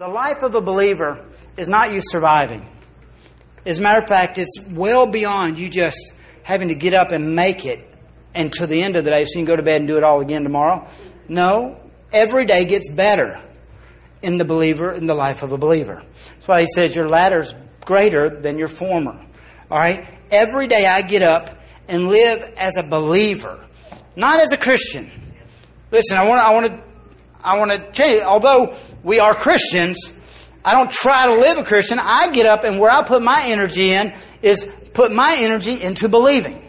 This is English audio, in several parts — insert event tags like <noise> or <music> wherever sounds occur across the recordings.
The life of a believer is not you surviving. As a matter of fact, it's well beyond you just having to get up and make it until the end of the day so you can go to bed and do it all again tomorrow. No, every day gets better in the believer, in the life of a believer. That's why he says your latter's greater than your former. All right? Every day I get up and live as a believer, not as a Christian. Listen, I want to, I want to, I want to change. Although we are Christians, I don't try to live a Christian. I get up and where I put my energy in is put my energy into believing.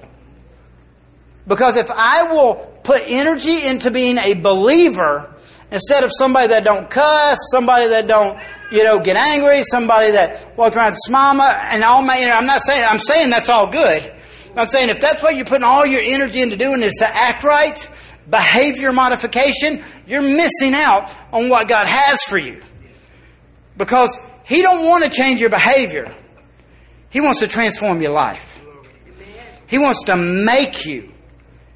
Because if I will put energy into being a believer instead of somebody that don't cuss, somebody that don't, you know, get angry, somebody that walks around smile, and all my, know, I'm not saying, I'm saying that's all good. I'm saying if that's what you're putting all your energy into doing is to act right, behavior modification, you're missing out on what God has for you. Because He don't want to change your behavior. He wants to transform your life. He wants to make you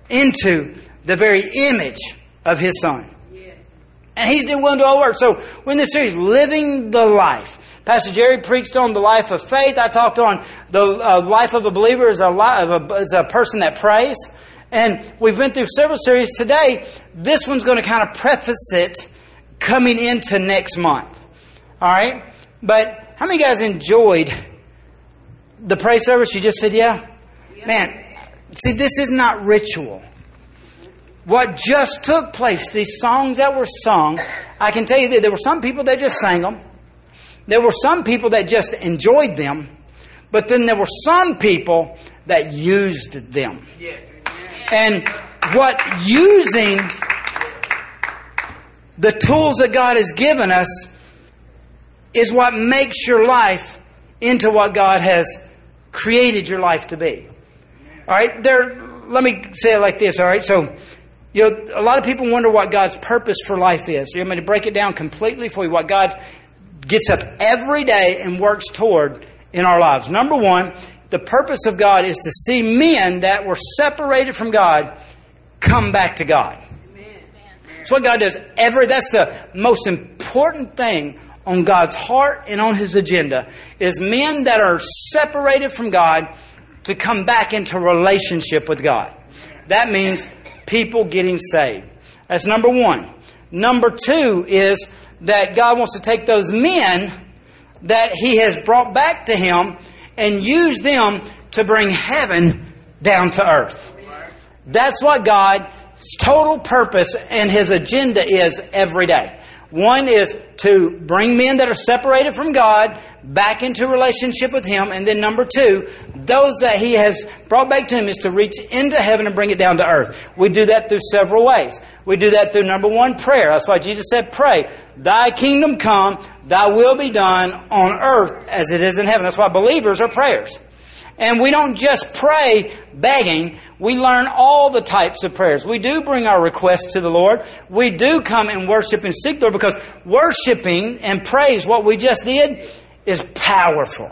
into the very image of His Son. And He's doing willing to all work. So we're in this series, Living the Life. Pastor Jerry preached on the life of faith. I talked on the uh, life of a believer as a, a, as a person that prays. And we've been through several series. Today, this one's going to kind of preface it coming into next month. All right? But how many guys enjoyed the prayer service? You just said, yeah? yeah? Man, see, this is not ritual. What just took place, these songs that were sung, I can tell you that there were some people that just sang them. There were some people that just enjoyed them. But then there were some people that used them. And what using the tools that God has given us is what makes your life into what God has created your life to be. All right, there. Let me say it like this. All right, so you know, a lot of people wonder what God's purpose for life is. You want me to break it down completely for you? What God gets up every day and works toward in our lives. Number one, the purpose of God is to see men that were separated from God come back to God. That's what God does every, that's the most important thing on God's heart and on His agenda is men that are separated from God to come back into relationship with God. That means people getting saved. That's number one. Number two is that God wants to take those men that He has brought back to Him and use them to bring heaven down to earth. That's what God's total purpose and His agenda is every day. One is to bring men that are separated from God back into relationship with Him. And then number two, those that He has brought back to Him is to reach into heaven and bring it down to earth. We do that through several ways. We do that through number one, prayer. That's why Jesus said, pray, thy kingdom come, thy will be done on earth as it is in heaven. That's why believers are prayers. And we don't just pray begging. We learn all the types of prayers. We do bring our requests to the Lord. We do come and worship and seek the Lord because worshiping and praise, what we just did, is powerful.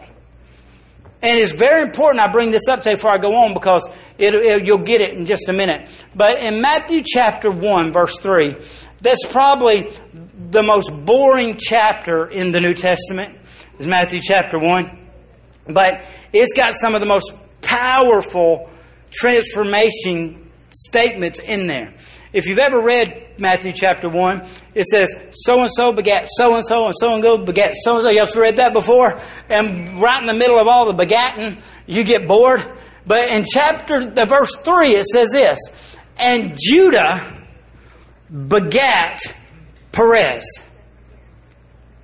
And it's very important I bring this up today before I go on because it, it, you'll get it in just a minute. But in Matthew chapter 1, verse 3, that's probably the most boring chapter in the New Testament, is Matthew chapter 1. But it's got some of the most powerful transformation statements in there. If you've ever read Matthew chapter 1, it says, so and so begat so and so, and so and so begat so and so. You ever read that before? And right in the middle of all the begatting, you get bored. But in chapter, the verse 3, it says this, and Judah begat Perez.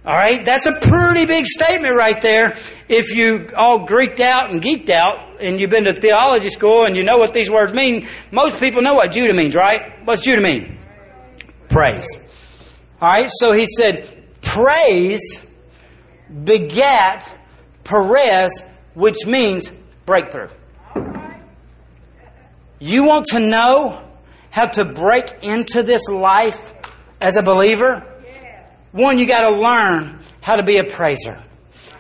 All right, that's a pretty big statement right there. If you all Greeked out and geeked out, and you've been to theology school and you know what these words mean, most people know what Judah means, right? What's Judah mean? Praise. All right, so he said, praise begat Perez, which means breakthrough. You want to know how to break into this life as a believer? One, you got to learn how to be a praiser.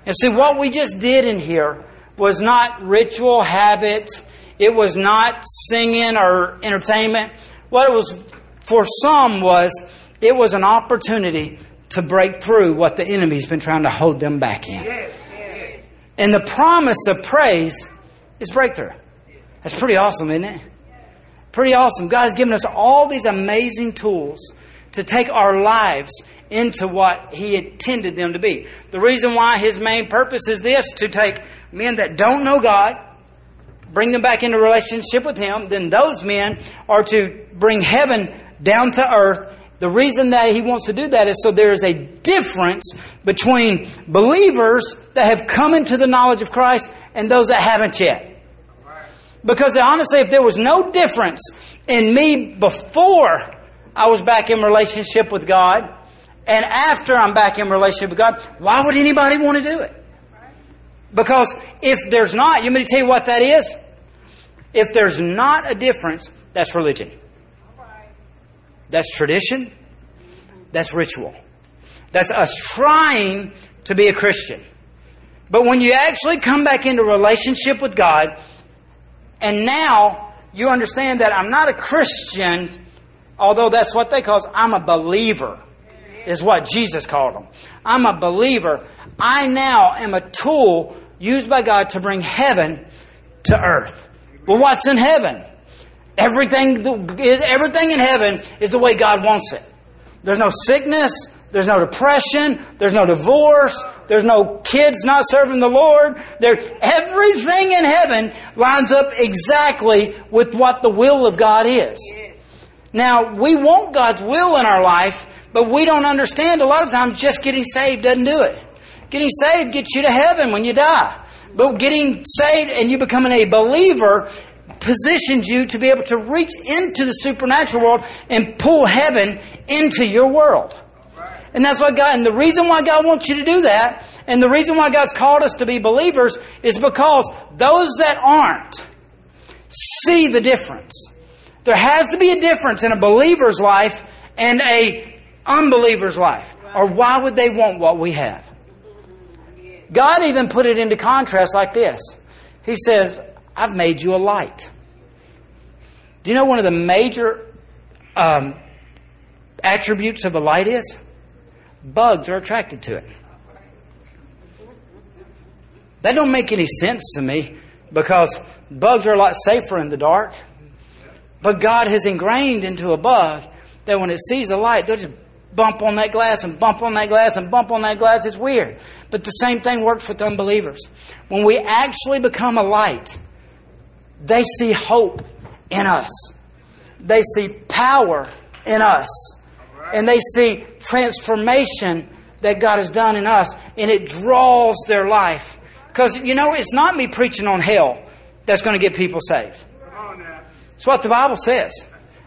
And see, what we just did in here was not ritual habit. It was not singing or entertainment. What it was for some was it was an opportunity to break through what the enemy's been trying to hold them back in. And the promise of praise is breakthrough. That's pretty awesome, isn't it? Pretty awesome. God has given us all these amazing tools to take our lives into what He intended them to be. The reason why His main purpose is this to take men that don't know God, bring them back into relationship with Him, then those men are to bring heaven down to earth. The reason that He wants to do that is so there is a difference between believers that have come into the knowledge of Christ and those that haven't yet. Because honestly, if there was no difference in me before I was back in relationship with God and after I'm back in relationship with God, why would anybody want to do it? Because if there's not, you want me to tell you what that is? If there's not a difference, that's religion. That's tradition. That's ritual. That's us trying to be a Christian. But when you actually come back into relationship with God, and now you understand that I'm not a Christian, although that's what they call I'm a believer, is what Jesus called them. I'm a believer. I now am a tool used by God to bring heaven to earth. Well, what's in heaven? Everything, everything in heaven is the way God wants it. There's no sickness. There's no depression. There's no divorce. There's no kids not serving the Lord. There, everything in heaven lines up exactly with what the will of God is. Now, we want God's will in our life, but we don't understand a lot of times just getting saved doesn't do it. Getting saved gets you to heaven when you die. But getting saved and you becoming a believer positions you to be able to reach into the supernatural world and pull heaven into your world. And that's what God, and the reason why God wants you to do that, and the reason why God's called us to be believers is because those that aren't see the difference. There has to be a difference in a believer's life and a unbeliever's life. Or why would they want what we have? God even put it into contrast like this. He says, I've made you a light. Do you know one of the major um, attributes of a light is? Bugs are attracted to it. That don't make any sense to me because bugs are a lot safer in the dark. But God has ingrained into a bug that when it sees a light, they'll just bump on that glass and bump on that glass and bump on that glass. It's weird. But the same thing works with unbelievers. When we actually become a light, they see hope in us. They see power in us. And they see transformation that God has done in us. And it draws their life. Because, you know, it's not me preaching on hell that's going to get people saved. It's what the Bible says.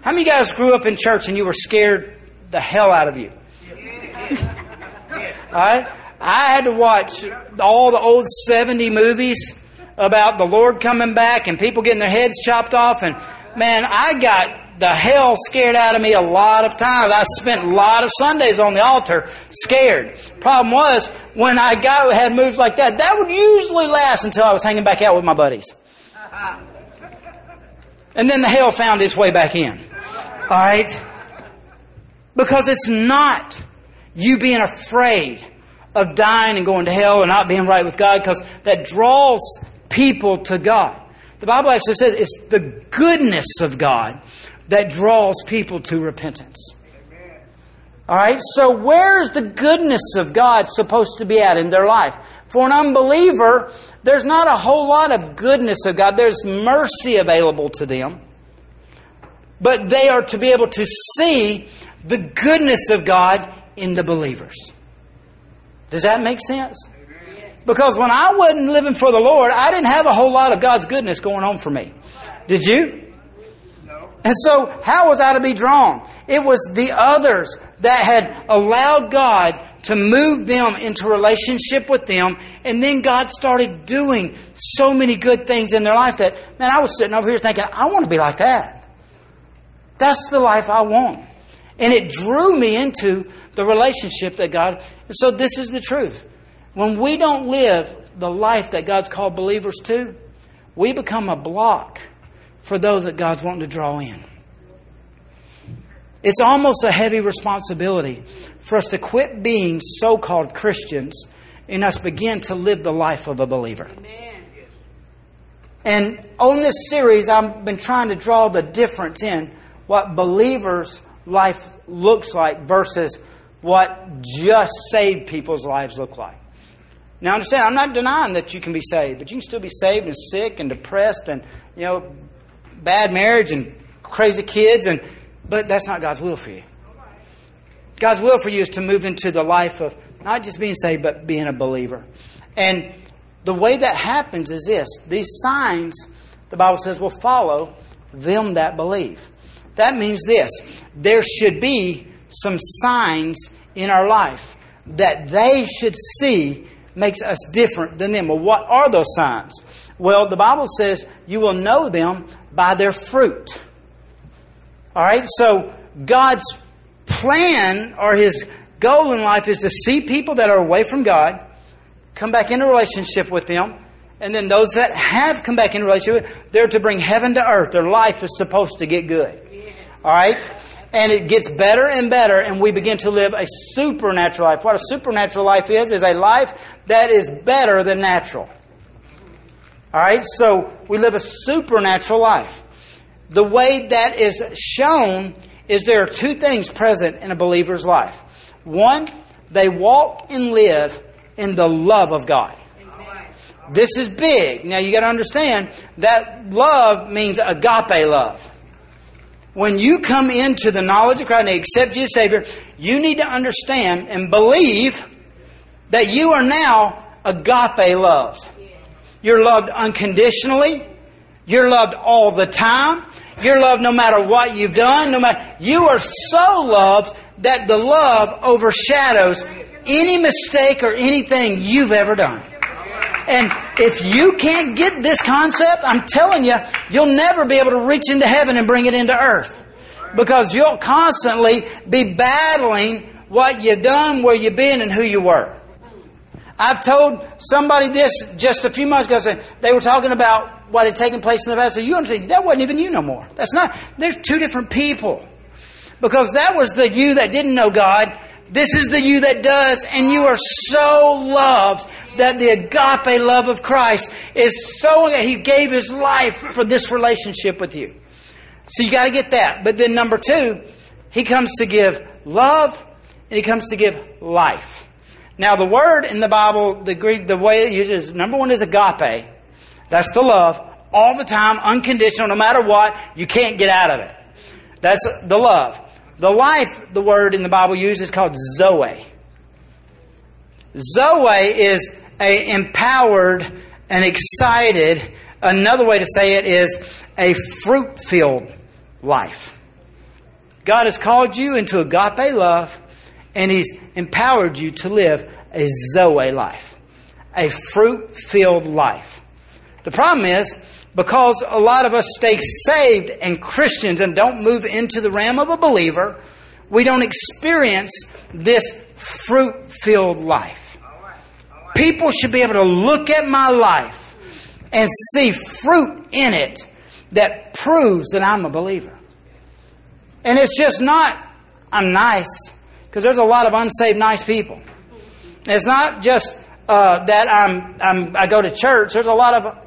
How many guys grew up in church and you were scared the hell out of you? <laughs> All right? I had to watch all the old 70 movies about the Lord coming back and people getting their heads chopped off. And man, I got the hell scared out of me a lot of times. I spent a lot of Sundays on the altar scared. Problem was, when I got had moves like that, that would usually last until I was hanging back out with my buddies. <laughs> And then the hell found its way back in. Alright? Because it's not you being afraid of dying and going to hell and not being right with God because that draws people to God. The Bible actually says it's the goodness of God that draws people to repentance. All right, so where is the goodness of God supposed to be at in their life? For an unbeliever, there's not a whole lot of goodness of God. There's mercy available to them. But they are to be able to see the goodness of God in the believers. Does that make sense? Because when I wasn't living for the Lord, I didn't have a whole lot of God's goodness going on for me. Did you? And so, how was I to be drawn? It was the others that had allowed God to move them into relationship with them, and then God started doing so many good things in their life that, man, I was sitting over here thinking, I want to be like that. That's the life I want. And it drew me into the relationship that God. And so this is the truth. When we don't live the life that God's called believers to, we become a block for those that God's wanting to draw in. It's almost a heavy responsibility for us to quit being so called Christians and us begin to live the life of a believer. Amen. And on this series, I've been trying to draw the difference in what believers' life looks like versus what just saved people's lives look like. Now, understand, I'm not denying that you can be saved, but you can still be saved and sick and depressed and, you know, bad marriage and crazy kids, and but that's not God's will for you. God's will for you is to move into the life of not just being saved, but being a believer. And the way that happens is this these signs, the Bible says, will follow them that believe. That means this there should be some signs in our life that they should see makes us different than them. Well, what are those signs? Well, the Bible says you will know them by their fruit. All right, so God's plan or His goal in life is to see people that are away from God, come back into relationship with them, and then those that have come back into relationship, they're to bring heaven to earth. Their life is supposed to get good. All right? And it gets better and better, and we begin to live a supernatural life. What a supernatural life is, is a life that is better than natural. All right? So we live a supernatural life. The way that is shown is there are two things present in a believer's life. One, they walk and live in the love of God. This is big. Now you got to understand that love means agape love. When you come into the knowledge of Christ and accept you as Savior, you need to understand and believe that you are now agape loved. You're loved unconditionally. You're loved all the time. You're loved no matter what you've done. No matter you are so loved that the love overshadows any mistake or anything you've ever done. And if you can't get this concept, I'm telling you, you'll never be able to reach into heaven and bring it into earth. Because you'll constantly be battling what you've done, where you've been, and who you were. I've told somebody this just a few months ago. They were talking about what had taken place in the past. So you understand, that wasn't even you no more. That's not, there's two different people. Because that was the you that didn't know God. This is the you that does. And you are so loved that the agape love of Christ is so, that He gave His life for this relationship with you. So you got to get that. But then number two, He comes to give love and He comes to give life. Now the word in the Bible, the Greek, the way it uses, number one is agape. That's the love. All the time, unconditional, no matter what, you can't get out of it. That's the love. The life, the word in the Bible used is called Zoe. Zoe is a empowered and excited. Another way to say it is a fruit filled life. God has called you into agape love and He's empowered you to live a Zoe life, a fruit filled life. The problem is, because a lot of us stay saved and Christians and don't move into the realm of a believer, we don't experience this fruit filled life. People should be able to look at my life and see fruit in it that proves that I'm a believer. And it's just not, I'm nice, because there's a lot of unsaved nice people. It's not just uh, that I'm, I'm, I go to church. There's a lot of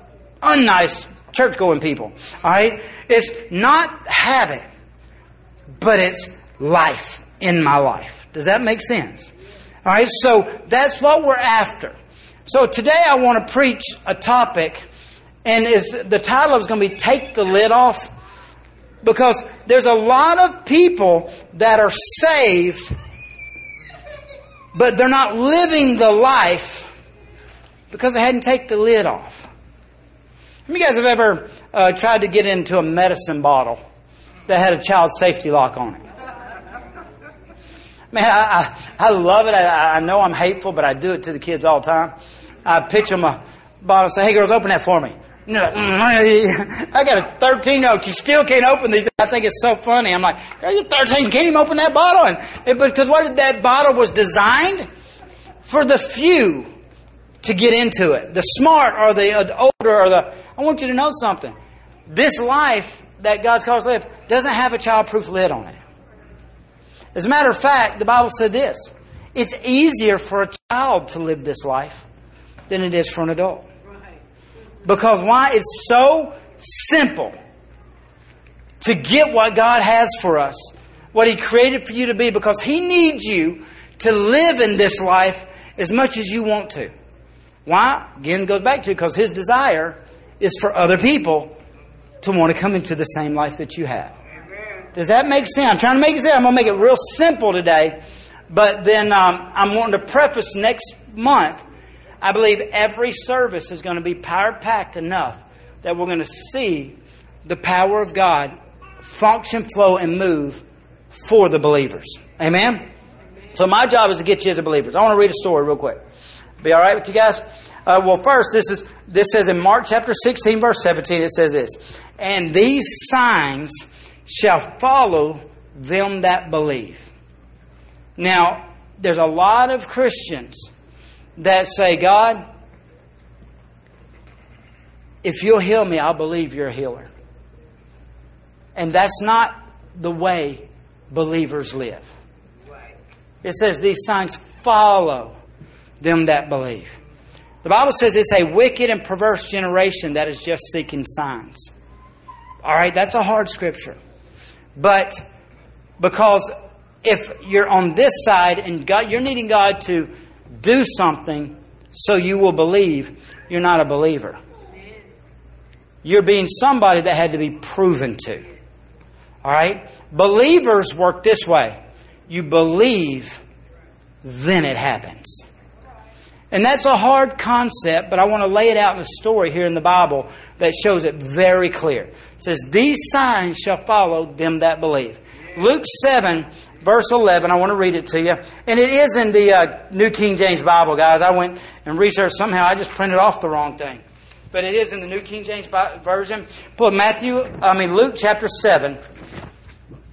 unnice church going people. All right? It's not habit, but it's life in my life. Does that make sense? All right? So that's what we're after. So today I want to preach a topic, and the title is going to be Take the Lid Off. Because there's a lot of people that are saved, but they're not living the life because they hadn't taken the lid off. How you guys have ever uh, tried to get into a medicine bottle that had a child safety lock on it? Man, I, I, I love it. I, I know I'm hateful, but I do it to the kids all the time. I pitch them a bottle and say, hey girls, open that for me. Mm, I got a 13 year old. She still can't open these. I think it's so funny. I'm like, girl, you're 13. Can't even open that bottle. And, because what that bottle was designed for the few to get into it. The smart or uh, the older or the I want you to know something. This life that God's called us to live doesn't have a childproof lid on it. As a matter of fact, the Bible said this it's easier for a child to live this life than it is for an adult. Because why? It's so simple to get what God has for us, what He created for you to be, because He needs you to live in this life as much as you want to. Why? Again, goes back to because His desire is for other people to want to come into the same life that you have. Does that make sense? I'm trying to make it sense. I'm going to make it real simple today, but then um, I'm wanting to preface next month. I believe every service is going to be power packed enough that we're going to see the power of God function, flow, and move for the believers. Amen? So my job is to get you as a believers. I want to read a story real quick. Be all right with you guys? Uh, well, first, this is this says in Mark chapter 16, verse 17, it says this. And these signs shall follow them that believe. Now, there's a lot of Christians that say, God, if you'll heal me, I'll believe you're a healer. And that's not the way believers live. It says these signs follow them that believe. The Bible says it's a wicked and perverse generation that is just seeking signs. All right, that's a hard scripture. But because if you're on this side and God, you're needing God to do something so you will believe, you're not a believer. You're being somebody that had to be proven to. All right? Believers work this way. You believe, then it happens. And that's a hard concept, but I want to lay it out in a story here in the Bible that shows it very clear. It says, These signs shall follow them that believe. Luke 7, verse 11, I want to read it to you. And it is in the uh, New King James Bible, guys. I went and researched somehow, I just printed off the wrong thing. But it is in the New King James Version. Pull Matthew, I mean Luke chapter 7,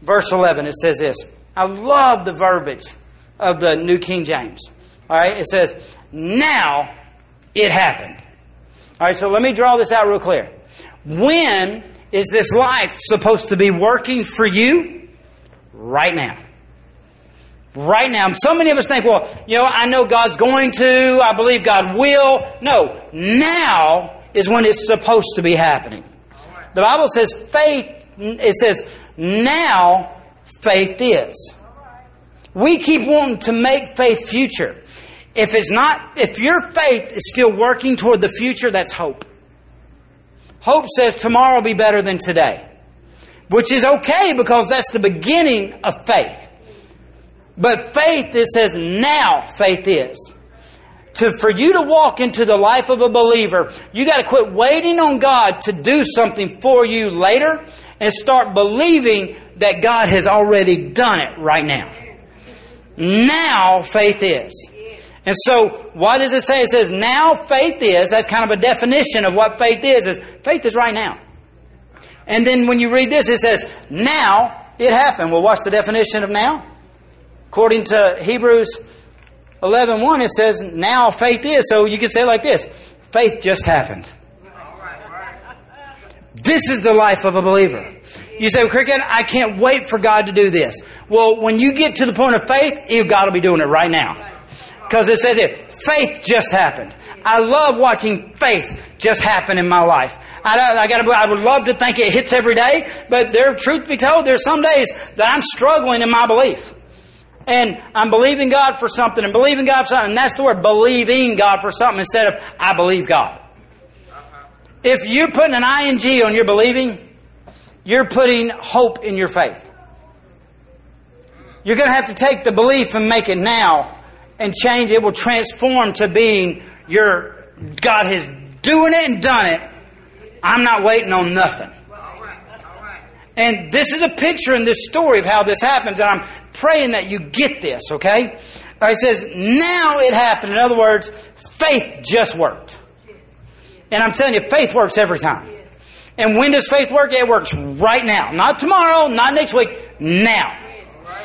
verse 11. It says this. I love the verbiage of the New King James. All right, it says, now it happened. All right, so let me draw this out real clear. When is this life supposed to be working for you? Right now. Right now. So many of us think, well, you know, I know God's going to, I believe God will. No, now is when it's supposed to be happening. The Bible says faith, it says, now faith is. We keep wanting to make faith future. If it's not, if your faith is still working toward the future, that's hope. Hope says tomorrow will be better than today. Which is okay because that's the beginning of faith. But faith, it says now faith is. To, for you to walk into the life of a believer, you got to quit waiting on God to do something for you later and start believing that God has already done it right now. Now faith is. And so, what does it say? It says, now faith is, that's kind of a definition of what faith is, is faith is right now. And then when you read this, it says, now it happened. Well, what's the definition of now? According to Hebrews 11.1, 1, it says, now faith is. So you could say like this, faith just happened. This is the life of a believer. You say, well, Cricket, I can't wait for God to do this. Well, when you get to the point of faith, you've got to be doing it right now. Because it says here, faith just happened. I love watching faith just happen in my life. I, I, gotta, I would love to think it hits every day, but there, truth be told, there's some days that I'm struggling in my belief. And I'm believing God for something and believing God for something. And that's the word, believing God for something instead of I believe God. If you're putting an ing on your believing, you're putting hope in your faith. You're going to have to take the belief and make it now and change. It will transform to being your God has doing it and done it. I'm not waiting on nothing. And this is a picture in this story of how this happens, and I'm praying that you get this, okay? Uh, it says, now it happened. In other words, faith just worked. And I'm telling you, faith works every time. And when does faith work? It works right now. Not tomorrow, not next week, now.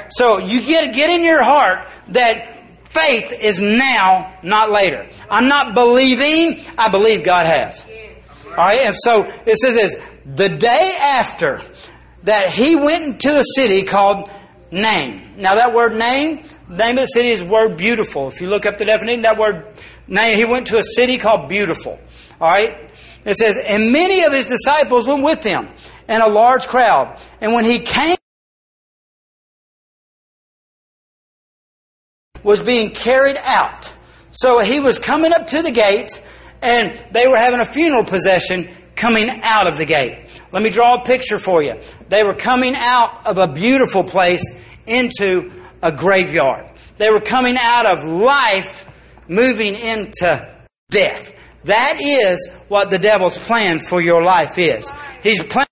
So you get, get in your heart that faith is now, not later. I'm not believing, I believe God has. Alright, and so it says this, the day after that he went into a city called Nain. Now that word Nain, Nain of the city is word beautiful. If you look up the definition, that word Nain, he went to a city called beautiful. Alright? It says, and many of his disciples went with him, and a large crowd. And when he came, was being carried out. So he was coming up to the gate, and they were having a funeral procession coming out of the gate. Let me draw a picture for you. They were coming out of a beautiful place into a graveyard. They were coming out of life, moving into death. That is what the devil's plan for your life is. He's planning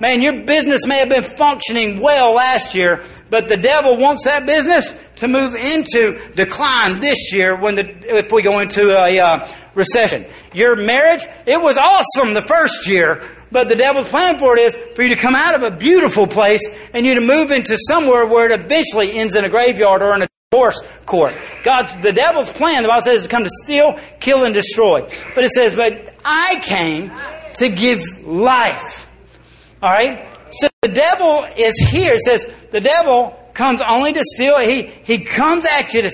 man, your business may have been functioning well last year, but the devil wants that business to move into decline this year when the, if we go into a uh, recession. Your marriage, it was awesome the first year, but the devil's plan for it is for you to come out of a beautiful place and you to move into somewhere where it eventually ends in a graveyard or in a divorce court. God's, the devil's plan, the Bible says, is to come to steal, kill, and destroy. But it says, but I came to give life. Alright? So the devil is here. It says, the devil comes only to steal. He, he comes at you to,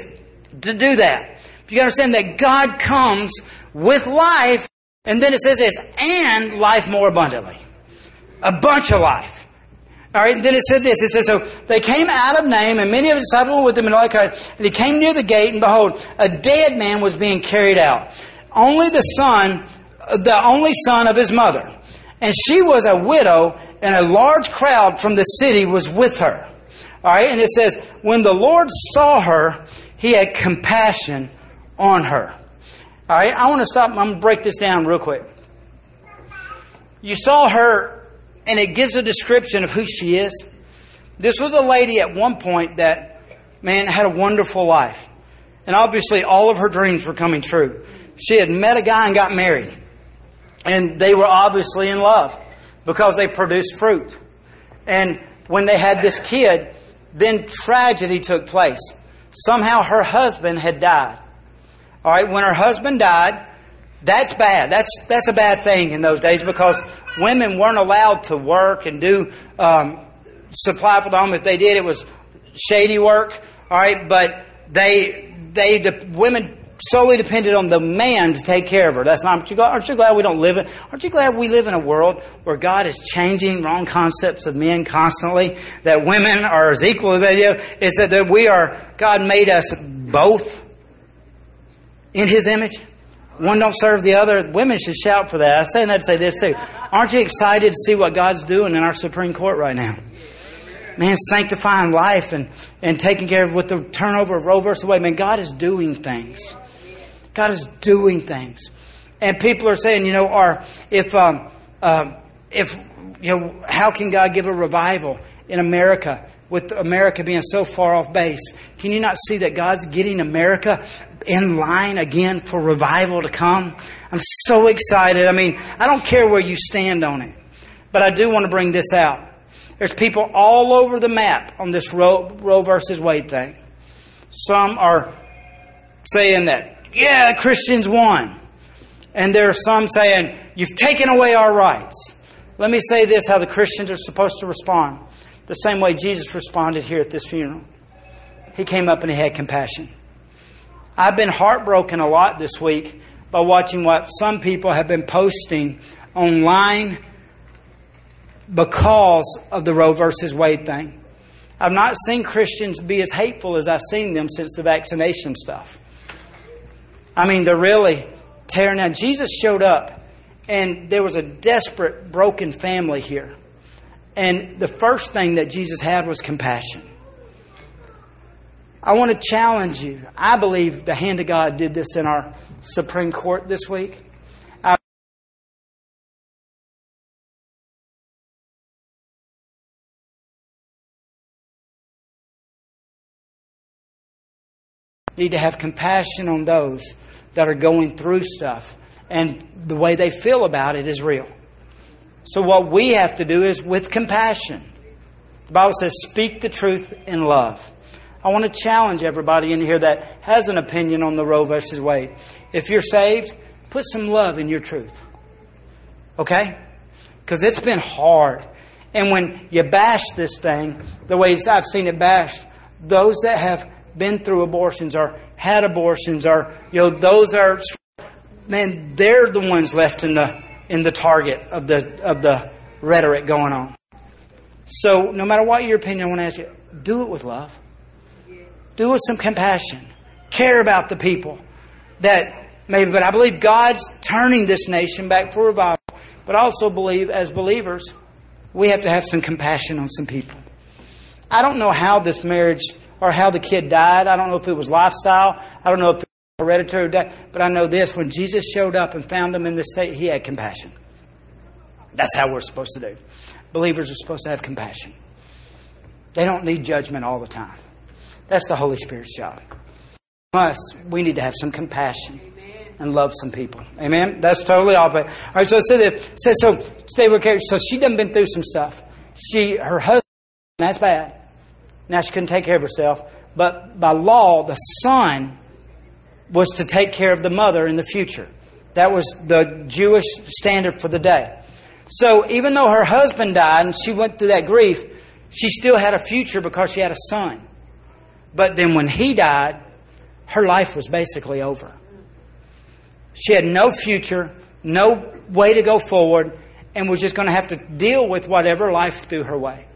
to do that. You gotta understand that God comes with life and then it says this, and life more abundantly. A bunch of life. All right, then it said this. It says, so they came out of Nain, and many of the disciples were with them, and and he came near the gate, and behold, a dead man was being carried out. Only the son, the only son of his mother. And she was a widow, and a large crowd from the city was with her. All right, and it says, when the Lord saw her, he had compassion on her. All right, I want to stop. I'm going to break this down real quick. You saw her, and it gives a description of who she is. This was a lady at one point that, man, had a wonderful life. And obviously, all of her dreams were coming true. She had met a guy and got married. And they were obviously in love because they produced fruit. And when they had this kid, then tragedy took place. Somehow her husband had died. All right, when her husband died, that's bad. That's that's a bad thing in those days because women weren't allowed to work and do um, supply for the home. If they did, it was shady work. All right, but they they the women solely depended on the man to take care of her. That's not. Aren't you, glad, aren't you glad we don't live in? Aren't you glad we live in a world where God is changing wrong concepts of men constantly? That women are as equal as they. It's that we are. God made us both in His image. One don't serve the other. Women should shout for that. I say that to say this too. Aren't you excited to see what God's doing in our Supreme Court right now? Man, sanctifying life and, and taking care of with the turnover of Roe versus Wade. Man, God is doing things. God is doing things. And people are saying, you know, are if um, uh, if you know, how can God give a revival in America with America being so far off base? Can you not see that God's getting America in line again for revival to come. I'm so excited. I mean, I don't care where you stand on it, but I do want to bring this out. There's people all over the map on this Roe, Roe versus Wade thing. Some are saying that, yeah, Christians won. And there are some saying, you've taken away our rights. Let me say this how the Christians are supposed to respond. The same way Jesus responded here at this funeral. He came up and he had compassion. I've been heartbroken a lot this week by watching what some people have been posting online because of the Roe versus Wade thing. I've not seen Christians be as hateful as I've seen them since the vaccination stuff. I mean, they're really tearing down. Jesus showed up, and there was a desperate, broken family here. And the first thing that Jesus had was compassion. I want to challenge you. I believe the hand of God did this in our Supreme Court this week. Need to have compassion on those that are going through stuff and the way they feel about it is real. So what we have to do is with compassion. The Bible says speak the truth in love. I want to challenge everybody in here that has an opinion on the Roe versus Wade. If you're saved, put some love in your truth. Okay? Because it's been hard. And when you bash this thing, the ways I've seen it bashed, those that have been through abortions or had abortions or you know those are man they're the ones left in the in the target of the of the rhetoric going on. So no matter what your opinion, I want to ask you, do it with love. Do it with some compassion. Care about the people that maybe, but I believe God's turning this nation back for revival. But I also believe as believers, we have to have some compassion on some people. I don't know how this marriage or how the kid died. I don't know if it was lifestyle. I don't know if it was hereditary death. But I know this when Jesus showed up and found them in this state, he had compassion. That's how we're supposed to do. Believers are supposed to have compassion. They don't need judgment all the time. That's the Holy Spirit's job. Us, we need to have some compassion and love some people. Amen. That's totally off. All right. So it says, says so. Stay with care. So she done been through some stuff. She, her husband, that's bad. Now she couldn't take care of herself. But by law, the son was to take care of the mother in the future. That was the Jewish standard for the day. So even though her husband died and she went through that grief, she still had a future because she had a son. But then when he died, her life was basically over. She had no future, no way to go forward, and was just going to have to deal with whatever life threw her way.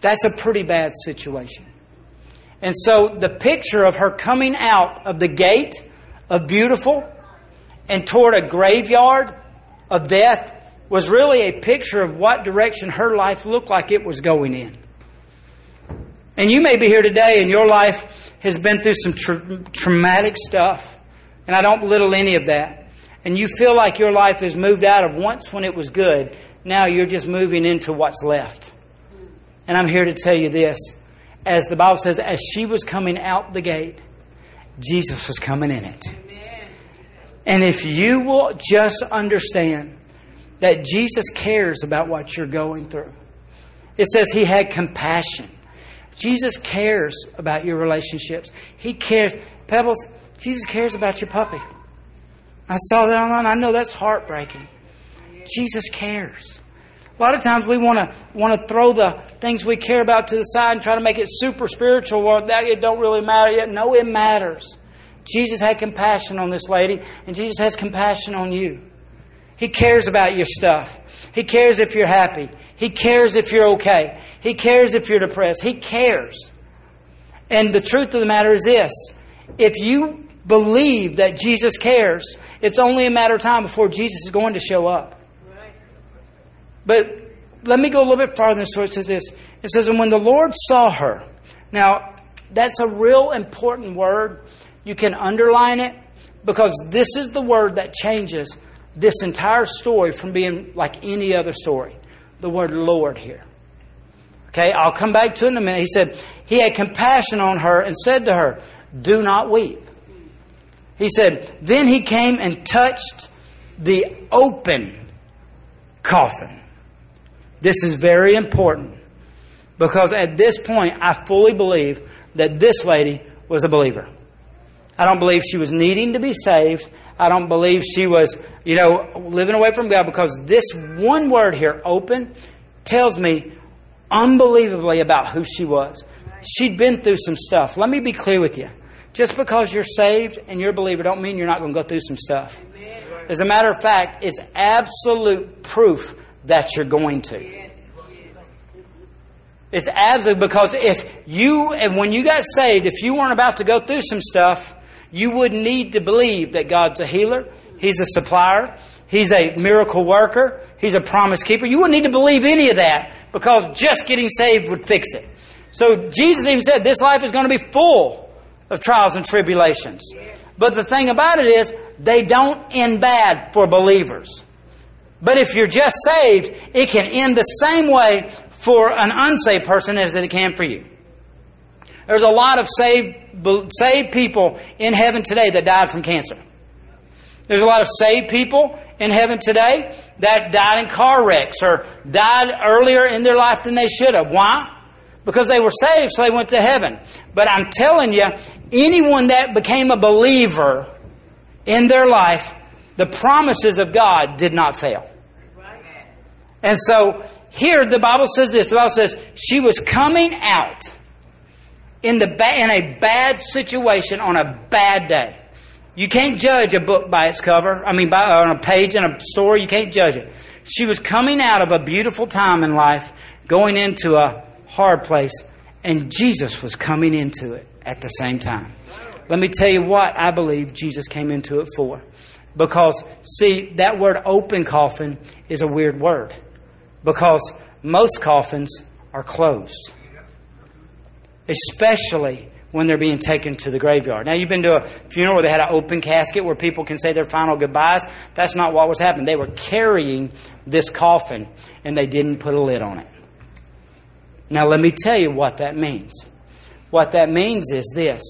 That's a pretty bad situation. And so the picture of her coming out of the gate of beautiful and toward a graveyard of death was really a picture of what direction her life looked like it was going in. And you may be here today and your life has been through some tra- traumatic stuff. And I don't belittle any of that. And you feel like your life has moved out of once when it was good. Now you're just moving into what's left. And I'm here to tell you this. As the Bible says, as she was coming out the gate, Jesus was coming in it. And if you will just understand that Jesus cares about what you're going through, it says he had compassion. Jesus cares about your relationships. He cares. Pebbles, Jesus cares about your puppy. I saw that online. I know that's heartbreaking. Jesus cares. A lot of times we want to want to throw the things we care about to the side and try to make it super spiritual or that it don't really matter yet. No, it matters. Jesus had compassion on this lady, and Jesus has compassion on you. He cares about your stuff. He cares if you're happy. He cares if you're okay. He cares if you're depressed. He cares. And the truth of the matter is this if you believe that Jesus cares, it's only a matter of time before Jesus is going to show up. But let me go a little bit farther. So it says this. It says, and when the Lord saw her. Now, that's a real important word. You can underline it because this is the word that changes this entire story from being like any other story. The word Lord here. Okay, I'll come back to it in a minute. He said, He had compassion on her and said to her, Do not weep. He said, Then he came and touched the open coffin. This is very important because at this point, I fully believe that this lady was a believer. I don't believe she was needing to be saved. I don't believe she was, you know, living away from God because this one word here, open, tells me unbelievably about who she was. She'd been through some stuff. Let me be clear with you. Just because you're saved and you're a believer don't mean you're not going to go through some stuff. As a matter of fact, it's absolute proof that you're going to. It's absolute because if you, and when you got saved, if you weren't about to go through some stuff, you would need to believe that God's a healer, He's a supplier, He's a miracle worker, He's a promise keeper. You wouldn't need to believe any of that because just getting saved would fix it. So Jesus even said this life is going to be full of trials and tribulations. But the thing about it is, they don't end bad for believers. But if you're just saved, it can end the same way for an unsaved person as it can for you. There's a lot of saved, saved people in heaven today that died from cancer. There's a lot of saved people in heaven today that died in car wrecks or died earlier in their life than they should have. Why? Because they were saved, so they went to heaven. But I'm telling you, anyone that became a believer in their life the promises of God did not fail. And so, here the Bible says this. The Bible says she was coming out in the ba- in a bad situation on a bad day. You can't judge a book by its cover. I mean, by, on a page in a story, you can't judge it. She was coming out of a beautiful time in life, going into a hard place, and Jesus was coming into it at the same time. Let me tell you what I believe Jesus came into it for. Because, see, that word open coffin is a weird word. Because most coffins are closed. Especially when they're being taken to the graveyard. Now, you've been to a funeral where they had an open casket where people can say their final goodbyes. That's not what was happening. They were carrying this coffin and they didn't put a lid on it. Now, let me tell you what that means. What that means is this.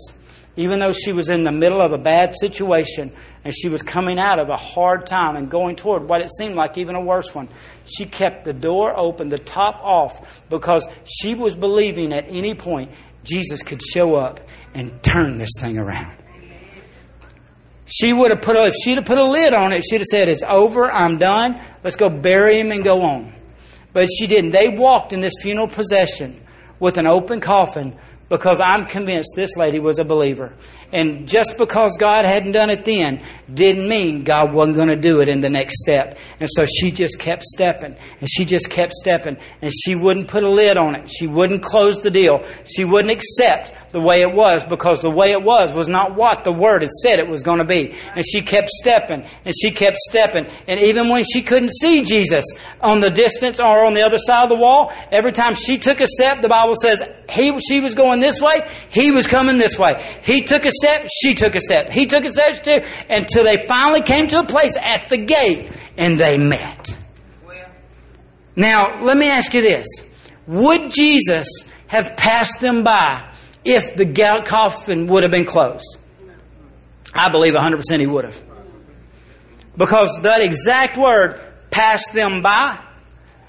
Even though she was in the middle of a bad situation and she was coming out of a hard time and going toward what it seemed like even a worse one, she kept the door open, the top off, because she was believing at any point Jesus could show up and turn this thing around. She would have put a, if she'd have put a lid on it, she'd have said, "It's over. I'm done. Let's go bury him and go on." But she didn't. They walked in this funeral procession with an open coffin because I'm convinced this lady was a believer. And just because God hadn't done it then didn't mean God wasn't going to do it in the next step. And so she just kept stepping and she just kept stepping and she wouldn't put a lid on it. She wouldn't close the deal. She wouldn't accept the way it was because the way it was was not what the Word had said it was going to be. And she kept stepping and she kept stepping. And even when she couldn't see Jesus on the distance or on the other side of the wall, every time she took a step, the Bible says he, she was going this way, he was coming this way. He took a step, she took a step. He took a step too, until they finally came to a place at the gate and they met. Now, let me ask you this. Would Jesus have passed them by if the coffin would have been closed? I believe 100% he would have. Because that exact word, passed them by,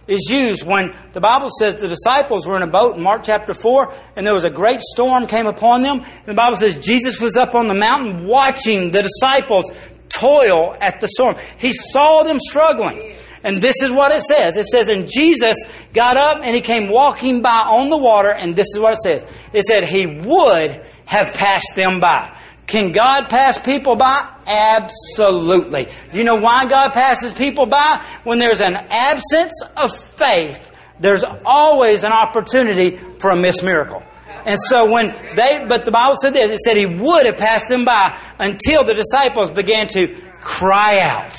is used when the Bible says the disciples were in a boat in Mark chapter 4 and there was a great storm came upon them. And the Bible says Jesus was up on the mountain watching the disciples toil at the storm. He saw them struggling. And this is what it says. It says, and Jesus got up and he came walking by on the water, and this is what it says. It said he would have passed them by. Can God pass people by? Absolutely. Do you know why God passes people by? When there's an absence of faith, there's always an opportunity for a missed miracle. And so when they, but the Bible said this, it said he would have passed them by until the disciples began to cry out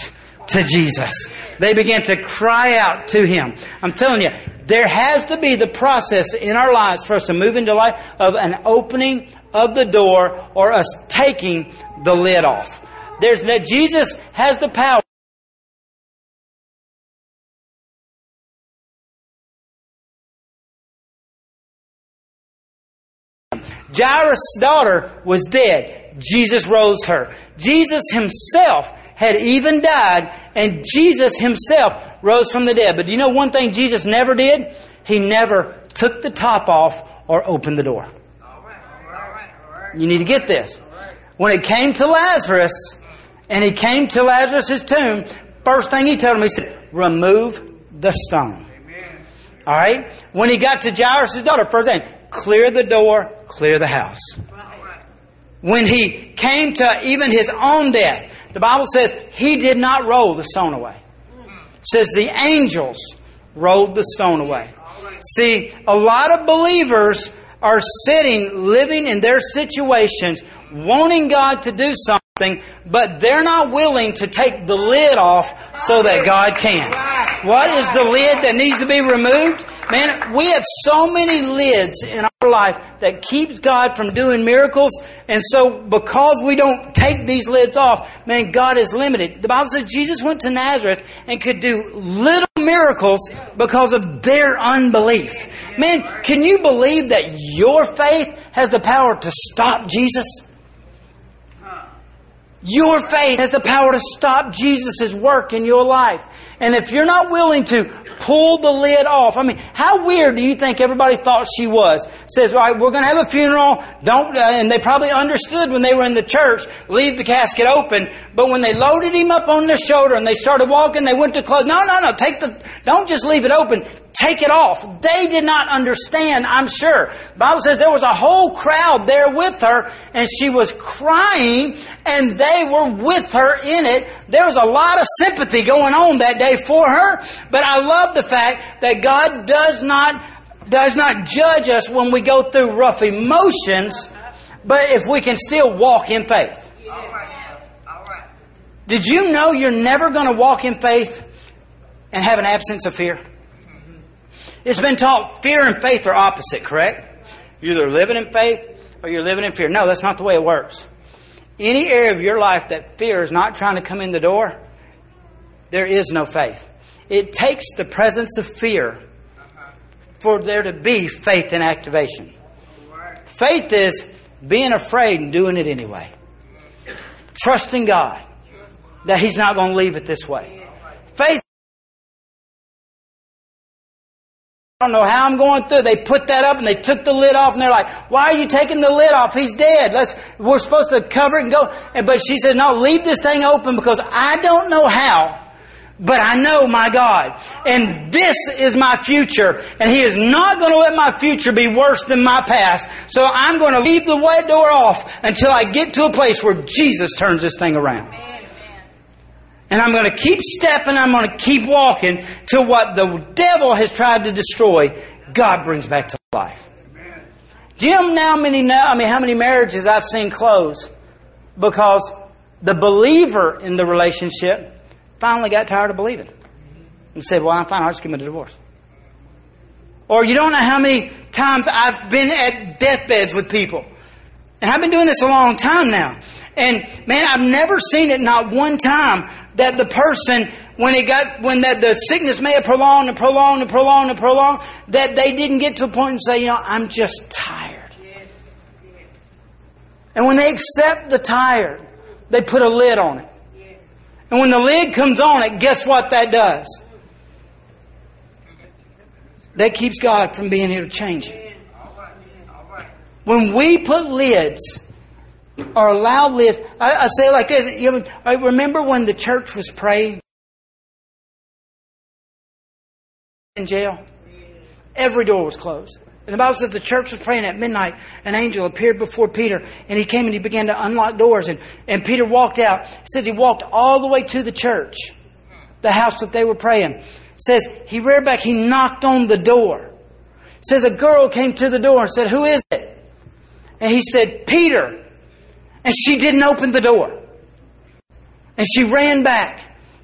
to Jesus. They began to cry out to him. I'm telling you, there has to be the process in our lives for us to move into life of an opening of the door or us taking the lid off. There's that Jesus has the power. Jairus' daughter was dead. Jesus rose her. Jesus himself had even died, and Jesus himself rose from the dead. But do you know one thing Jesus never did? He never took the top off or opened the door. You need to get this. When it came to Lazarus, and he came to Lazarus' tomb, first thing he told him, he said, remove the stone. Alright? When he got to Jairus' daughter, first thing, clear the door, clear the house. When he came to even his own death, the Bible says he did not roll the stone away. It says the angels rolled the stone away. See, a lot of believers are sitting, living in their situations, wanting God to do something, but they're not willing to take the lid off so that God can. What is the lid that needs to be removed? Man, we have so many lids in our life that keeps God from doing miracles. And so because we don't take these lids off, man, God is limited. The Bible says Jesus went to Nazareth and could do little miracles because of their unbelief. Man, can you believe that your faith has the power to stop Jesus? Your faith has the power to stop Jesus' work in your life. And if you're not willing to pull the lid off, I mean, how weird do you think everybody thought she was? Says, all right, we're going to have a funeral. Don't, uh, and they probably understood when they were in the church, leave the casket open. But when they loaded him up on their shoulder and they started walking, they went to close. No, no, no, take the, don't just leave it open. Take it off. They did not understand, I'm sure. Bible says there was a whole crowd there with her and she was crying and they were with her in it. There was a lot of sympathy going on that day for her, but I love the fact that God does not does not judge us when we go through rough emotions, but if we can still walk in faith. Did you know you're never going to walk in faith and have an absence of fear? It's been taught fear and faith are opposite, correct? You're either living in faith or you're living in fear. No, that's not the way it works. Any area of your life that fear is not trying to come in the door, there is no faith. It takes the presence of fear for there to be faith in activation. Faith is being afraid and doing it anyway. Trusting God that He's not going to leave it this way. Faith I don't know how I'm going through. They put that up and they took the lid off and they're like, why are you taking the lid off? He's dead. Let's, we're supposed to cover it and go. But she said, no, leave this thing open because I don't know how, but I know my God. And this is my future. And He is not going to let my future be worse than my past. So I'm going to leave the wet door off until I get to a place where Jesus turns this thing around. And I'm going to keep stepping, I'm going to keep walking to what the devil has tried to destroy, God brings back to life. Do you know how many I mean how many marriages I've seen close because the believer in the relationship finally got tired of believing and said, "Well, I'm fine. I'll just give him a divorce." Or you don't know how many times I've been at deathbeds with people, and I've been doing this a long time now. And man, I've never seen it not one time that the person, when it got, when that the sickness may have prolonged and prolonged and prolonged and prolonged, that they didn't get to a point and say, you know, I'm just tired. And when they accept the tired, they put a lid on it. And when the lid comes on it, guess what that does? That keeps God from being able to change it. When we put lids or allow lids, I, I say like this. You I remember when the church was praying in jail? Every door was closed. And the Bible says the church was praying at midnight. An angel appeared before Peter, and he came and he began to unlock doors. And, and Peter walked out. It says he walked all the way to the church, the house that they were praying. It says he reared back, he knocked on the door. It says a girl came to the door and said, Who is it? And he said, Peter. And she didn't open the door. And she ran back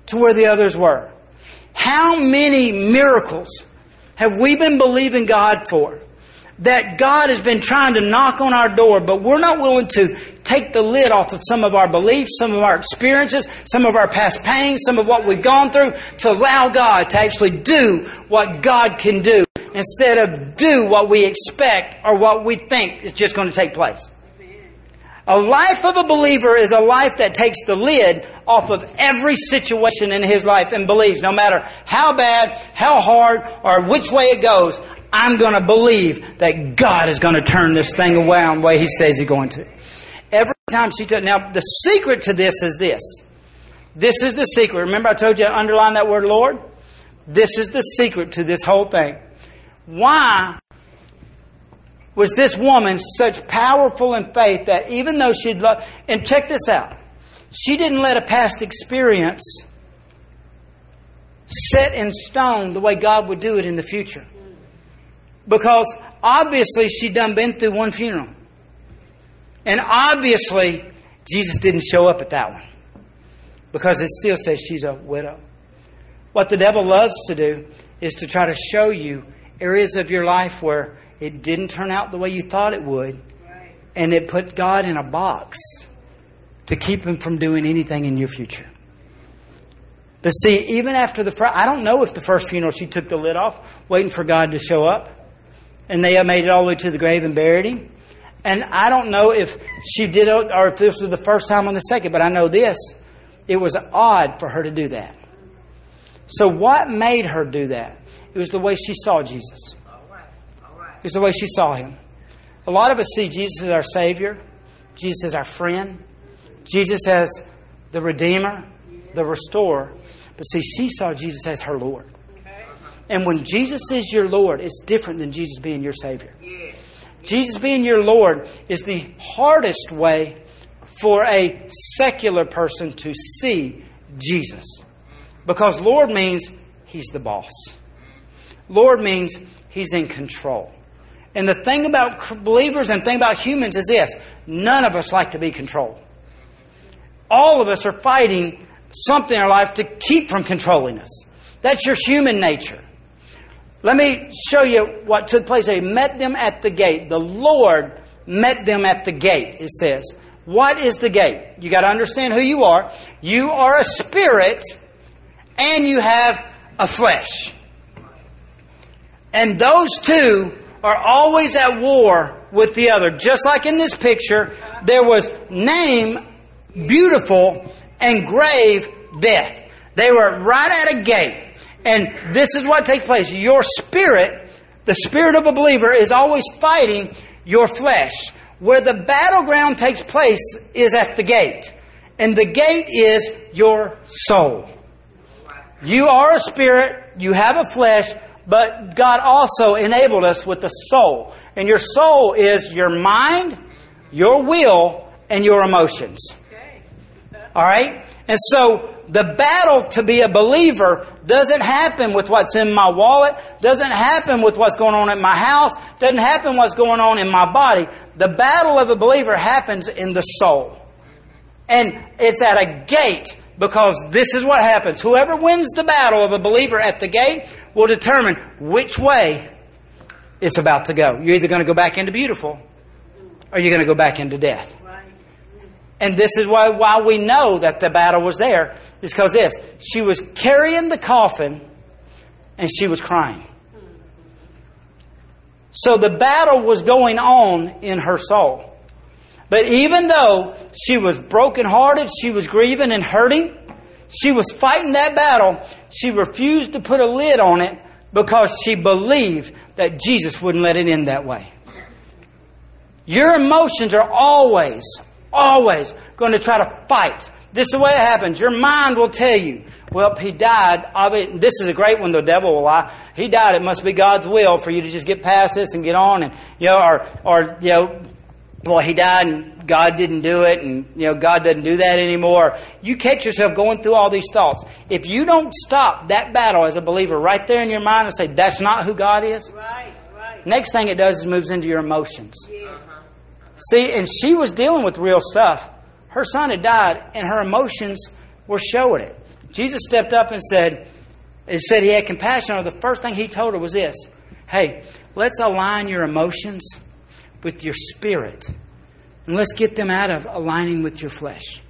to where the others were. How many miracles have we been believing God for? That God has been trying to knock on our door, but we're not willing to take the lid off of some of our beliefs, some of our experiences, some of our past pains, some of what we've gone through to allow God to actually do what God can do instead of do what we expect or what we think is just going to take place. A life of a believer is a life that takes the lid off of every situation in his life and believes no matter how bad, how hard, or which way it goes, I'm going to believe that God is going to turn this thing around the way He says He's going to. Every time she took, now the secret to this is this. This is the secret. Remember I told you to underline that word Lord? This is the secret to this whole thing. Why was this woman such powerful in faith that even though she'd love, and check this out, she didn't let a past experience set in stone the way God would do it in the future. Because obviously she'd done been through one funeral. And obviously Jesus didn't show up at that one. Because it still says she's a widow. What the devil loves to do is to try to show you areas of your life where it didn't turn out the way you thought it would. And it put God in a box to keep him from doing anything in your future. But see, even after the first, I don't know if the first funeral she took the lid off, waiting for God to show up. And they made it all the way to the grave and buried him. And I don't know if she did it or if this was the first time or the second, but I know this. It was odd for her to do that. So what made her do that? It was the way she saw Jesus is the way she saw him. A lot of us see Jesus as our Savior, Jesus as our friend, Jesus as the Redeemer, the Restorer. But see, she saw Jesus as her Lord. And when Jesus is your Lord, it's different than Jesus being your Savior. Jesus being your Lord is the hardest way for a secular person to see Jesus. Because Lord means He's the boss. Lord means He's in control. And the thing about believers and thing about humans is this none of us like to be controlled. All of us are fighting something in our life to keep from controlling us. That's your human nature. Let me show you what took place. They met them at the gate. The Lord met them at the gate, it says. What is the gate? You got to understand who you are. You are a spirit and you have a flesh. And those two are always at war with the other. Just like in this picture, there was Nain, beautiful, and grave death. They were right at a gate. And this is what takes place. Your spirit, the spirit of a believer, is always fighting your flesh. Where the battleground takes place is at the gate. And the gate is your soul. You are a spirit, you have a flesh, but God also enabled us with the soul. And your soul is your mind, your will, and your emotions. All right? And so the battle to be a believer doesn't happen with what's in my wallet, doesn't happen with what's going on in my house, doesn't happen what's going on in my body. The battle of a believer happens in the soul. And it's at a gate because this is what happens. Whoever wins the battle of a believer at the gate will determine which way it's about to go. You're either going to go back into beautiful or you're going to go back into death. And this is why, why we know that the battle was there, is because this. She was carrying the coffin and she was crying. So the battle was going on in her soul. But even though she was brokenhearted, she was grieving and hurting, she was fighting that battle, she refused to put a lid on it because she believed that Jesus wouldn't let it end that way. Your emotions are always, always going to try to fight. This is the way it happens. Your mind will tell you, well, he died. This is a great one, the devil will lie. He died. It must be God's will for you to just get past this and get on and, you know, or, or, you know, well, he died and God didn't do it and, you know, God doesn't do that anymore. You catch yourself going through all these thoughts. If you don't stop that battle as a believer right there in your mind and say, that's not who God is, right, right. next thing it does is moves into your emotions. Yeah. Uh-huh. See, and she was dealing with real stuff. Her son had died and her emotions were showing it. Jesus stepped up and said, and said he had compassion on her. The first thing he told her was this Hey, let's align your emotions with your spirit. And let's get them out of aligning with your flesh.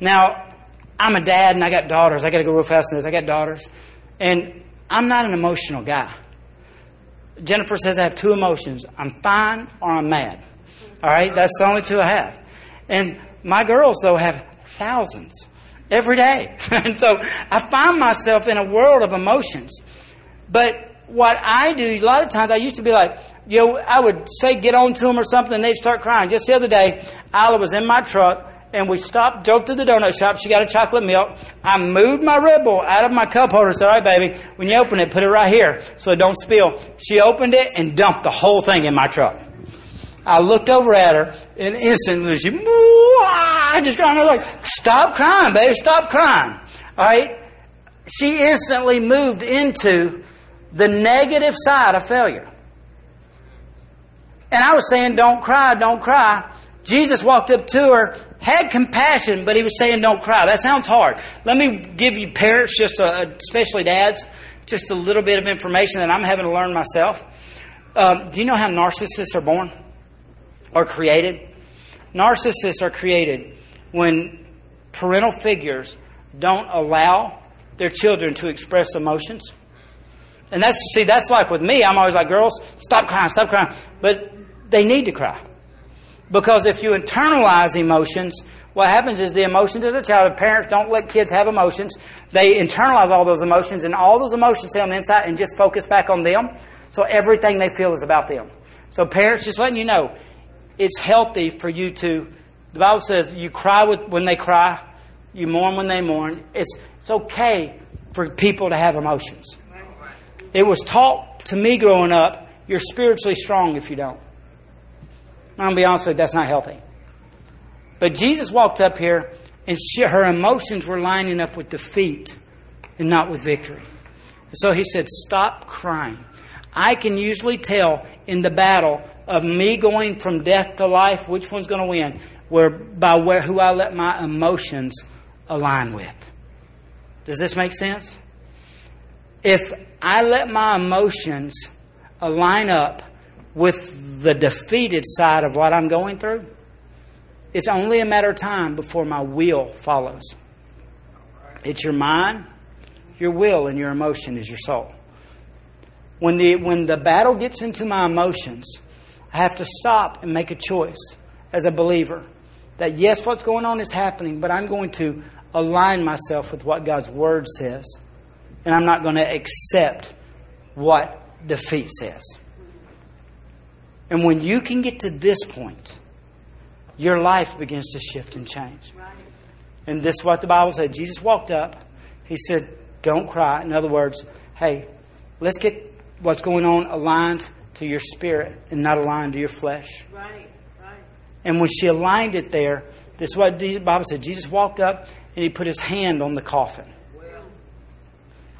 Now, I'm a dad and I got daughters. I got to go real fast on this. I got daughters. And I'm not an emotional guy. Jennifer says I have two emotions I'm fine or I'm mad. All right? That's the only two I have. And my girls, though, have thousands every day. <laughs> and so I find myself in a world of emotions. But what I do, a lot of times I used to be like, you know, I would say get on to them or something, and they'd start crying. Just the other day, Isla was in my truck, and we stopped, drove to the donut shop. She got a chocolate milk. I moved my Red Bull out of my cup holder. Said, "All right, baby, when you open it, put it right here so it don't spill." She opened it and dumped the whole thing in my truck. I looked over at her, and instantly she, I just got, I was like, "Stop crying, baby, stop crying." All right. She instantly moved into the negative side of failure. And I was saying, don't cry, don't cry. Jesus walked up to her, had compassion, but he was saying, don't cry. That sounds hard. Let me give you parents, just a, especially dads, just a little bit of information that I'm having to learn myself. Um, do you know how narcissists are born or created? Narcissists are created when parental figures don't allow their children to express emotions. And that's, see, that's like with me. I'm always like, girls, stop crying, stop crying. But they need to cry. Because if you internalize emotions, what happens is the emotions of the child, if parents don't let kids have emotions, they internalize all those emotions and all those emotions stay on the inside and just focus back on them. So everything they feel is about them. So parents, just letting you know, it's healthy for you to, the Bible says you cry with, when they cry, you mourn when they mourn. It's, it's okay for people to have emotions. It was taught to me growing up, you're spiritually strong if you don't. I'm going to be honest with you, that's not healthy. But Jesus walked up here and she, her emotions were lining up with defeat and not with victory. So he said, Stop crying. I can usually tell in the battle of me going from death to life which one's going to win where, by where, who I let my emotions align with. Does this make sense? If I let my emotions align up with the defeated side of what I'm going through, it's only a matter of time before my will follows. It's your mind, your will, and your emotion is your soul. When the, when the battle gets into my emotions, I have to stop and make a choice as a believer that yes, what's going on is happening, but I'm going to align myself with what God's Word says. And I'm not going to accept what defeat says. And when you can get to this point, your life begins to shift and change. And this is what the Bible said. Jesus walked up. He said, Don't cry. In other words, hey, let's get what's going on aligned to your spirit and not aligned to your flesh. Right, right. And when she aligned it there, this is what the Bible said. Jesus walked up and he put his hand on the coffin.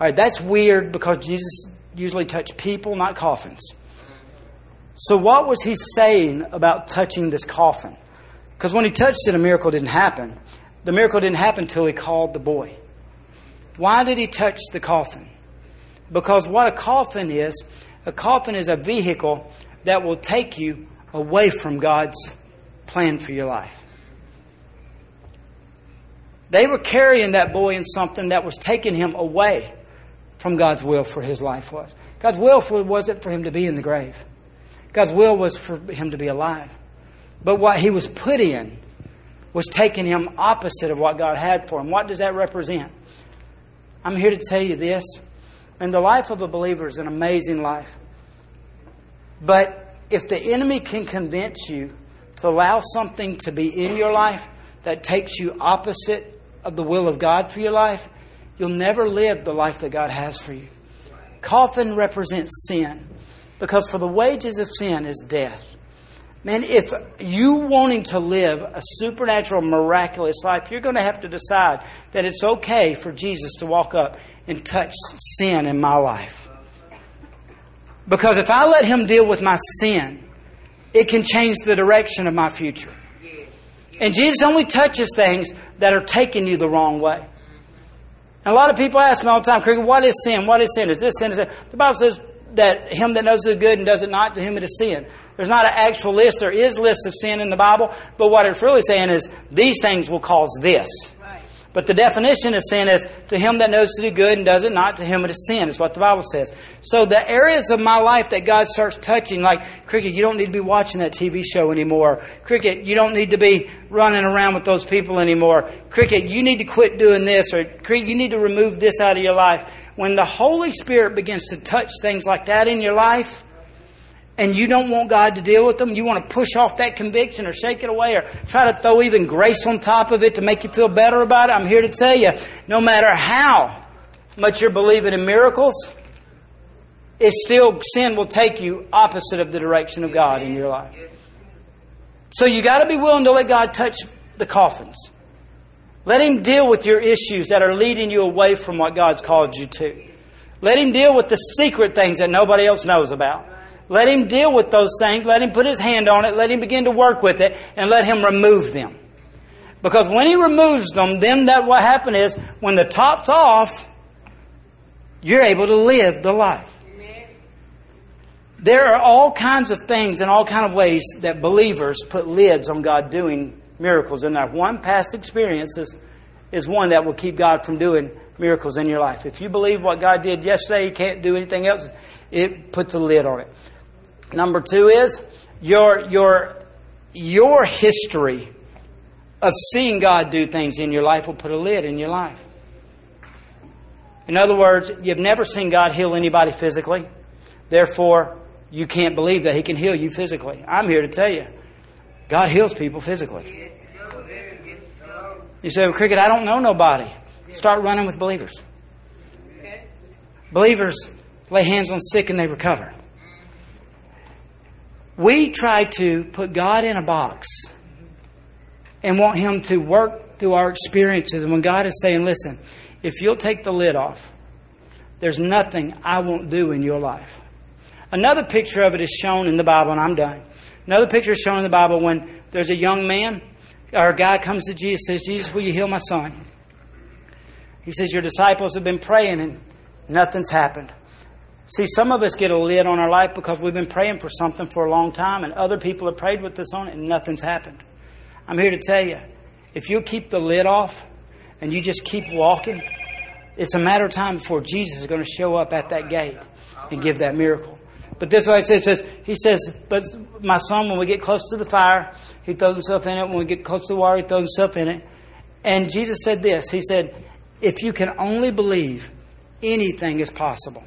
All right, that's weird because Jesus usually touched people, not coffins. So, what was he saying about touching this coffin? Because when he touched it, a miracle didn't happen. The miracle didn't happen until he called the boy. Why did he touch the coffin? Because what a coffin is, a coffin is a vehicle that will take you away from God's plan for your life. They were carrying that boy in something that was taking him away from God's will for his life was. God's will for, wasn't for him to be in the grave. God's will was for him to be alive. But what he was put in was taking him opposite of what God had for him. What does that represent? I'm here to tell you this. And the life of a believer is an amazing life. But if the enemy can convince you to allow something to be in your life that takes you opposite of the will of God for your life, you'll never live the life that God has for you. Coffin represents sin because for the wages of sin is death. Man, if you wanting to live a supernatural, miraculous life, you're going to have to decide that it's okay for Jesus to walk up and touch sin in my life. Because if I let Him deal with my sin, it can change the direction of my future. And Jesus only touches things that are taking you the wrong way. And a lot of people ask me all the time, what is sin? What is sin? Is this sin? Is that? The Bible says that him that knows the good and does it not, to him it is sin. There's not an actual list. There is lists of sin in the Bible, but what it's really saying is these things will cause this. But the definition of sin is to him that knows to do good and does it not, to him it is sin, is what the Bible says. So the areas of my life that God starts touching, like, Cricket, you don't need to be watching that TV show anymore. Cricket, you don't need to be running around with those people anymore. Cricket, you need to quit doing this, or Cricket, you need to remove this out of your life. When the Holy Spirit begins to touch things like that in your life, and you don't want God to deal with them, you want to push off that conviction or shake it away or try to throw even grace on top of it to make you feel better about it, I'm here to tell you, no matter how much you're believing in miracles, it's still, sin will take you opposite of the direction of God in your life. So you got to be willing to let God touch the coffins. Let Him deal with your issues that are leading you away from what God's called you to. Let Him deal with the secret things that nobody else knows about. Let him deal with those things. Let him put his hand on it. Let him begin to work with it and let him remove them. Because when he removes them, then that what happened is when the top's off, you're able to live the life. There are all kinds of things and all kinds of ways that believers put lids on God doing miracles in their one past experiences is one that will keep God from doing miracles in your life. If you believe what God did yesterday, you can't do anything else, it puts a lid on it. Number two is your, your, your history of seeing God do things in your life will put a lid in your life. In other words, you've never seen God heal anybody physically. Therefore, you can't believe that He can heal you physically. I'm here to tell you, God heals people physically. You say, well, Cricket, I don't know nobody. Start running with believers. Believers lay hands on sick and they recover. We try to put God in a box and want Him to work through our experiences. And when God is saying, listen, if you'll take the lid off, there's nothing I won't do in your life. Another picture of it is shown in the Bible, and I'm done. Another picture is shown in the Bible when there's a young man or a guy comes to Jesus says, Jesus, will you heal my son? He says, Your disciples have been praying and nothing's happened. See, some of us get a lid on our life because we've been praying for something for a long time, and other people have prayed with us on it, and nothing's happened. I'm here to tell you if you keep the lid off and you just keep walking, it's a matter of time before Jesus is going to show up at that gate and give that miracle. But this way it says, says, he says, but my son, when we get close to the fire, he throws himself in it. When we get close to the water, he throws himself in it. And Jesus said this. He said, if you can only believe, anything is possible.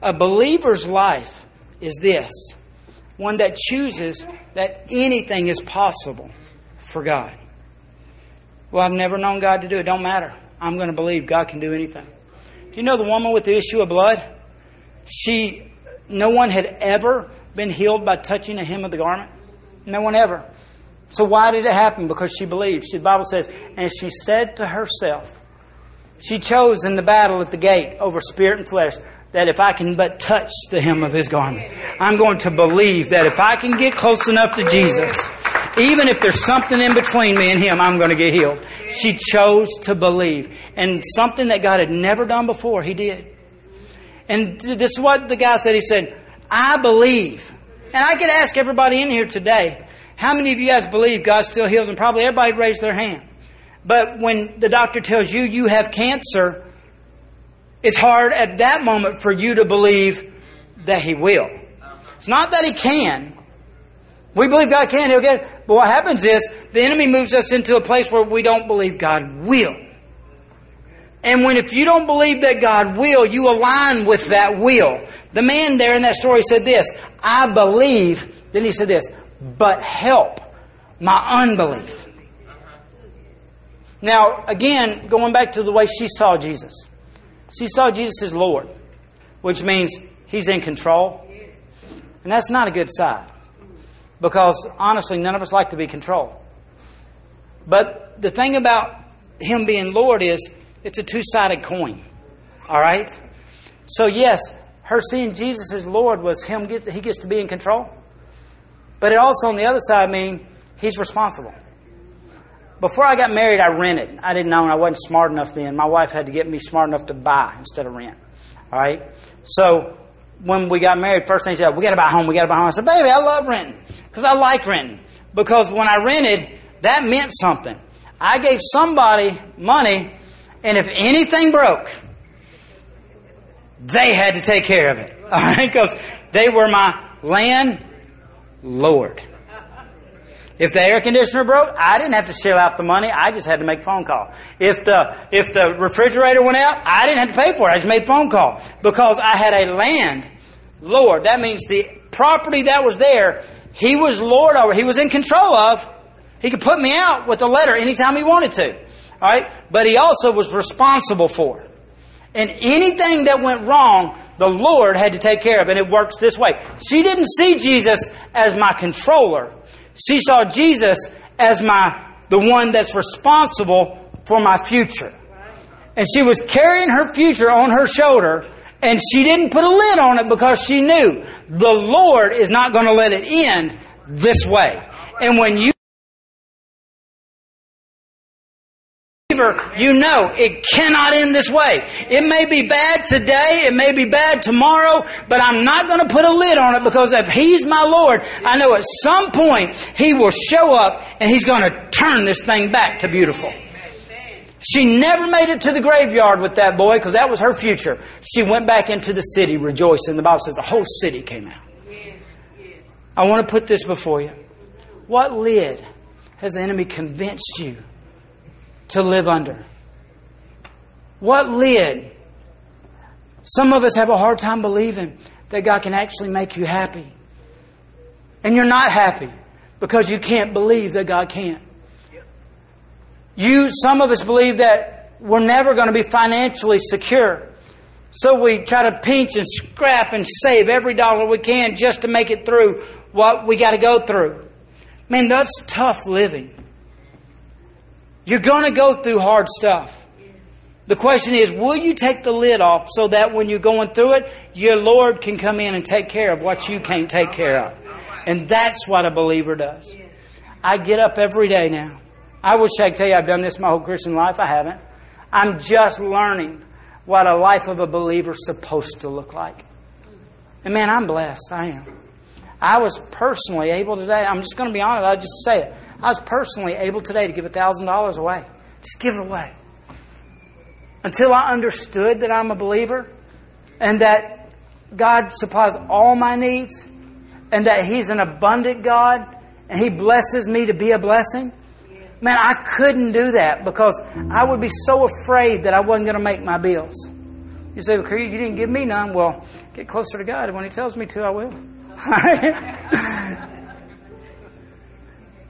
A believer's life is this one that chooses that anything is possible for God. Well, I've never known God to do it. Don't matter. I'm going to believe God can do anything. Do you know the woman with the issue of blood? She no one had ever been healed by touching a hem of the garment. No one ever. So why did it happen? Because she believed. She, the Bible says, and she said to herself, she chose in the battle at the gate over spirit and flesh that if I can but touch the hem of his garment, I'm going to believe that if I can get close enough to Jesus, even if there's something in between me and him, I'm going to get healed. She chose to believe. And something that God had never done before, he did. And this is what the guy said. He said, I believe. And I could ask everybody in here today, how many of you guys believe God still heals? And probably everybody raised their hand. But when the doctor tells you you have cancer, it's hard at that moment for you to believe that He will. It's not that He can. We believe God can, He'll get it. But what happens is the enemy moves us into a place where we don't believe God will. And when if you don't believe that God will, you align with that will. The man there in that story said this, I believe, then he said this, but help my unbelief. Now, again, going back to the way she saw Jesus. She saw Jesus as Lord, which means He's in control. And that's not a good side. Because honestly, none of us like to be controlled. But the thing about Him being Lord is it's a two sided coin. All right? So, yes, her seeing Jesus as Lord was him, get, he gets to be in control. But it also, on the other side, mean he's responsible. Before I got married, I rented. I didn't and I wasn't smart enough then. My wife had to get me smart enough to buy instead of rent. All right? So, when we got married, first thing she said, we got to buy a home, we got to buy a home. I said, baby, I love renting. Because I like renting. Because when I rented, that meant something. I gave somebody money and if anything broke, they had to take care of it. <laughs> All right? Because they were my landlord. If the air conditioner broke, I didn't have to shell out the money. I just had to make a phone call. If the, if the refrigerator went out, I didn't have to pay for it. I just made phone call. Because I had a land lord. That means the property that was there, he was lord over. He was in control of. He could put me out with a letter anytime he wanted to. Right? But he also was responsible for. And anything that went wrong, the Lord had to take care of. And it works this way. She didn't see Jesus as my controller. She saw Jesus as my, the one that's responsible for my future. And she was carrying her future on her shoulder and she didn't put a lid on it because she knew the Lord is not going to let it end this way. And when you you know it cannot end this way. It may be bad today, it may be bad tomorrow, but I'm not going to put a lid on it because if He's my Lord, I know at some point He will show up and He's going to turn this thing back to beautiful. She never made it to the graveyard with that boy because that was her future. She went back into the city rejoicing. The Bible says the whole city came out. I want to put this before you. What lid has the enemy convinced you to live under? What lid? Some of us have a hard time believing that God can actually make you happy. And you're not happy because you can't believe that God can. You, some of us believe that we're never going to be financially secure. So we try to pinch and scrap and save every dollar we can just to make it through what we got to go through. Man, that's tough living. You're going to go through hard stuff. The question is, will you take the lid off so that when you're going through it, your Lord can come in and take care of what you can't take care of? And that's what a believer does. I get up every day now. I wish I could tell you I've done this my whole Christian life. I haven't. I'm just learning what a life of a believer is supposed to look like. And man, I'm blessed. I am. I was personally able today, I'm just going to be honest, I'll just say it. I was personally able today to give $1,000 away. Just give it away. Until I understood that I'm a believer and that God supplies all my needs and that He's an abundant God and He blesses me to be a blessing. Man, I couldn't do that because I would be so afraid that I wasn't going to make my bills. You say, well, you didn't give me none. Well, get closer to God. And when He tells me to, I will. <laughs>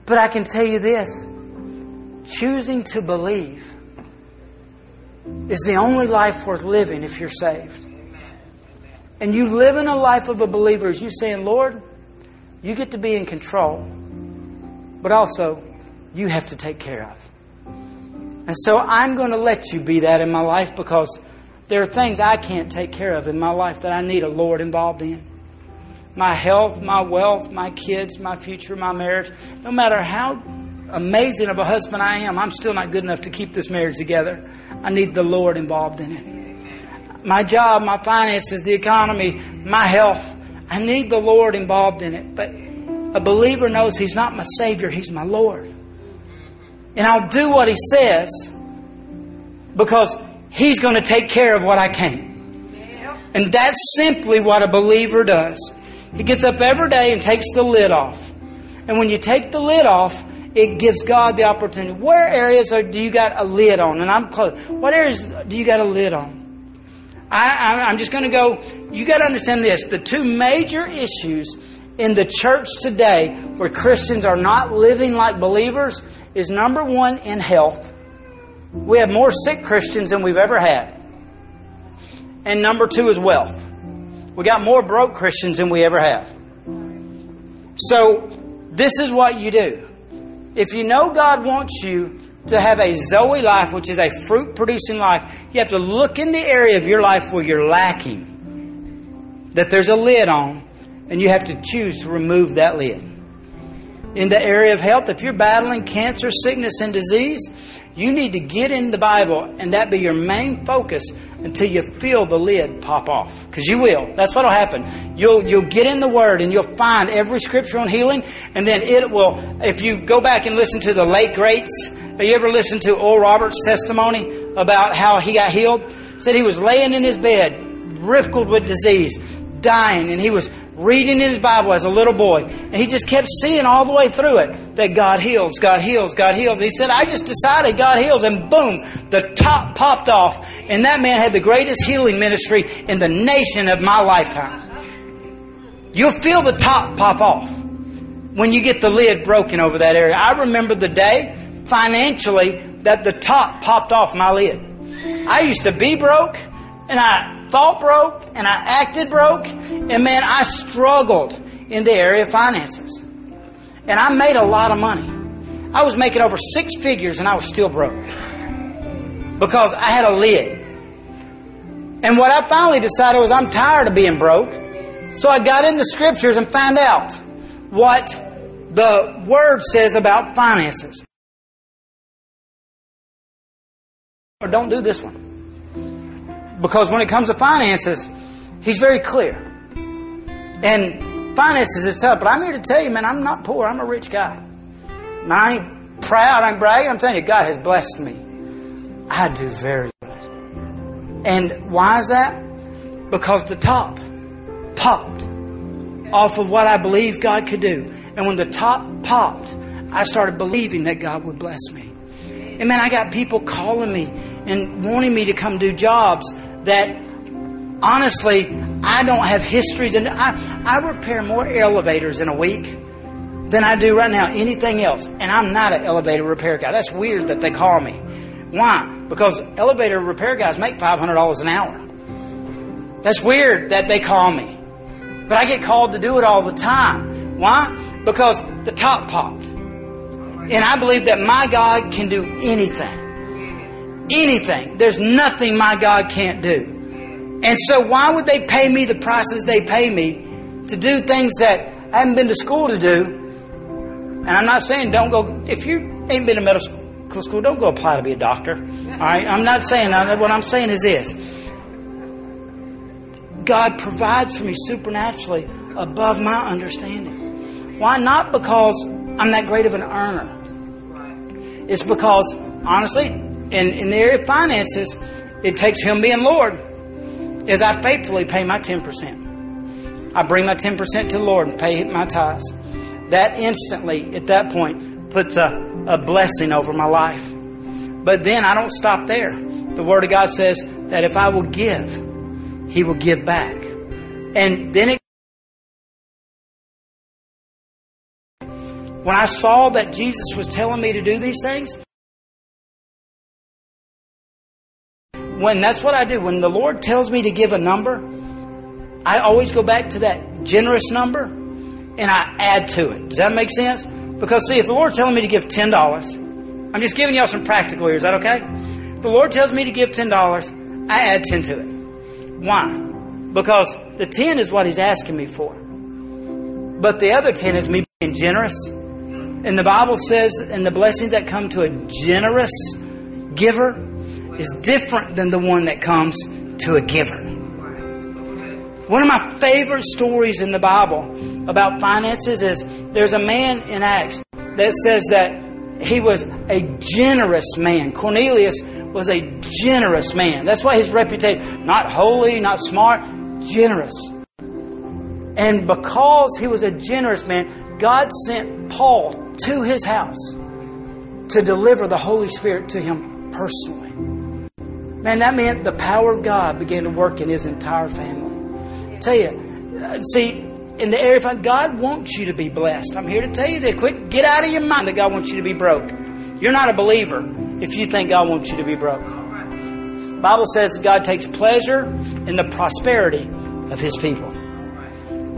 But I can tell you this choosing to believe is the only life worth living if you're saved. And you live in a life of a believer as you saying, Lord, you get to be in control, but also you have to take care of. And so I'm going to let you be that in my life because there are things I can't take care of in my life that I need a Lord involved in my health, my wealth, my kids, my future, my marriage. No matter how amazing of a husband I am, I'm still not good enough to keep this marriage together. I need the Lord involved in it. My job, my finances, the economy, my health. I need the Lord involved in it. But a believer knows He's not my Savior, He's my Lord. And I'll do what He says because He's going to take care of what I can't. And that's simply what a believer does. He gets up every day and takes the lid off. And when you take the lid off, it gives God the opportunity. Where areas are, do you got a lid on? And I'm close. What areas do you got a lid on? I, am just going to go. You got to understand this. The two major issues in the church today where Christians are not living like believers is number one, in health. We have more sick Christians than we've ever had. And number two is wealth. We got more broke Christians than we ever have. So, this is what you do. If you know God wants you to have a Zoe life, which is a fruit producing life, you have to look in the area of your life where you're lacking, that there's a lid on, and you have to choose to remove that lid. In the area of health, if you're battling cancer, sickness, and disease, you need to get in the Bible and that be your main focus until you feel the lid pop off. Because you will. That's what'll happen. You'll you'll get in the Word and you'll find every scripture on healing, and then it will. If you go back and listen to the late greats, have you ever listened to Oral Roberts' testimony about how he got healed? Said he was laying in his bed, riddled with disease, dying, and he was reading in his Bible as a little boy, and he just kept seeing all the way through it that God heals, God heals, God heals. And he said, I just decided God heals, and boom, the top popped off, and that man had the greatest healing ministry in the nation of my lifetime. You'll feel the top pop off when you get the lid broken over that area. I remember the day financially that the top popped off my lid. I used to be broke, and I thought broke, and I acted broke, and man, I struggled in the area of finances. And I made a lot of money. I was making over six figures and I was still broke. Because I had a lid. And what I finally decided was I'm tired of being broke. So I got in the scriptures and found out what the word says about finances. Or don't do this one. Because when it comes to finances, he's very clear. And finances is tough, but I'm here to tell you, man, I'm not poor. I'm a rich guy. And I ain't proud, I ain't bragging. I'm telling you, God has blessed me. I do very good. And why is that? Because the top popped off of what I believed God could do. And when the top popped, I started believing that God would bless me. And man, I got people calling me and wanting me to come do jobs that honestly, I don't have histories, and I, I repair more elevators in a week than I do right now anything else. And I'm not an elevator repair guy. That's weird that they call me. Why? Because elevator repair guys make $500 an hour. That's weird that they call me. But I get called to do it all the time. Why? Because the top popped. And I believe that my God can do anything. Anything. There's nothing my God can't do. And so why would they pay me the prices they pay me to do things that I haven't been to school to do? And I'm not saying don't go, if you ain't been to medical school, don't go apply to be a doctor. All right? I'm not saying that. What I'm saying is this God provides for me supernaturally above my understanding. Why? Not because I'm that great of an earner. It's because, honestly, in, in the area of finances, it takes Him being Lord as I faithfully pay my 10%. I bring my 10% to the Lord and pay my tithes. That instantly, at that point, puts a, a blessing over my life. But then I don't stop there. The Word of God says that if I will give, He will give back. And then it When I saw that Jesus was telling me to do these things, when that's what I do, when the Lord tells me to give a number, I always go back to that generous number and I add to it. Does that make sense? Because see, if the Lord's telling me to give ten dollars, I'm just giving y'all some practical here. Is that okay? If the Lord tells me to give ten dollars, I add ten to it. Why? Because the ten is what He's asking me for. But the other ten is me being generous and the Bible says, and the blessings that come to a generous giver is different than the one that comes to a giver. One of my favorite stories in the Bible about finances is there's a man in Acts that says that he was a generous man. Cornelius was a generous man. That's why his reputation, not holy, not smart, generous. And because he was a generous man, God sent Paul to his house to deliver the Holy Spirit to him personally. Man, that meant the power of God began to work in his entire family. I tell you, uh, see, in the area of God wants you to be blessed. I'm here to tell you that. Quit, get out of your mind that God wants you to be broke. You're not a believer if you think God wants you to be broke. Bible says God takes pleasure in the prosperity of His people.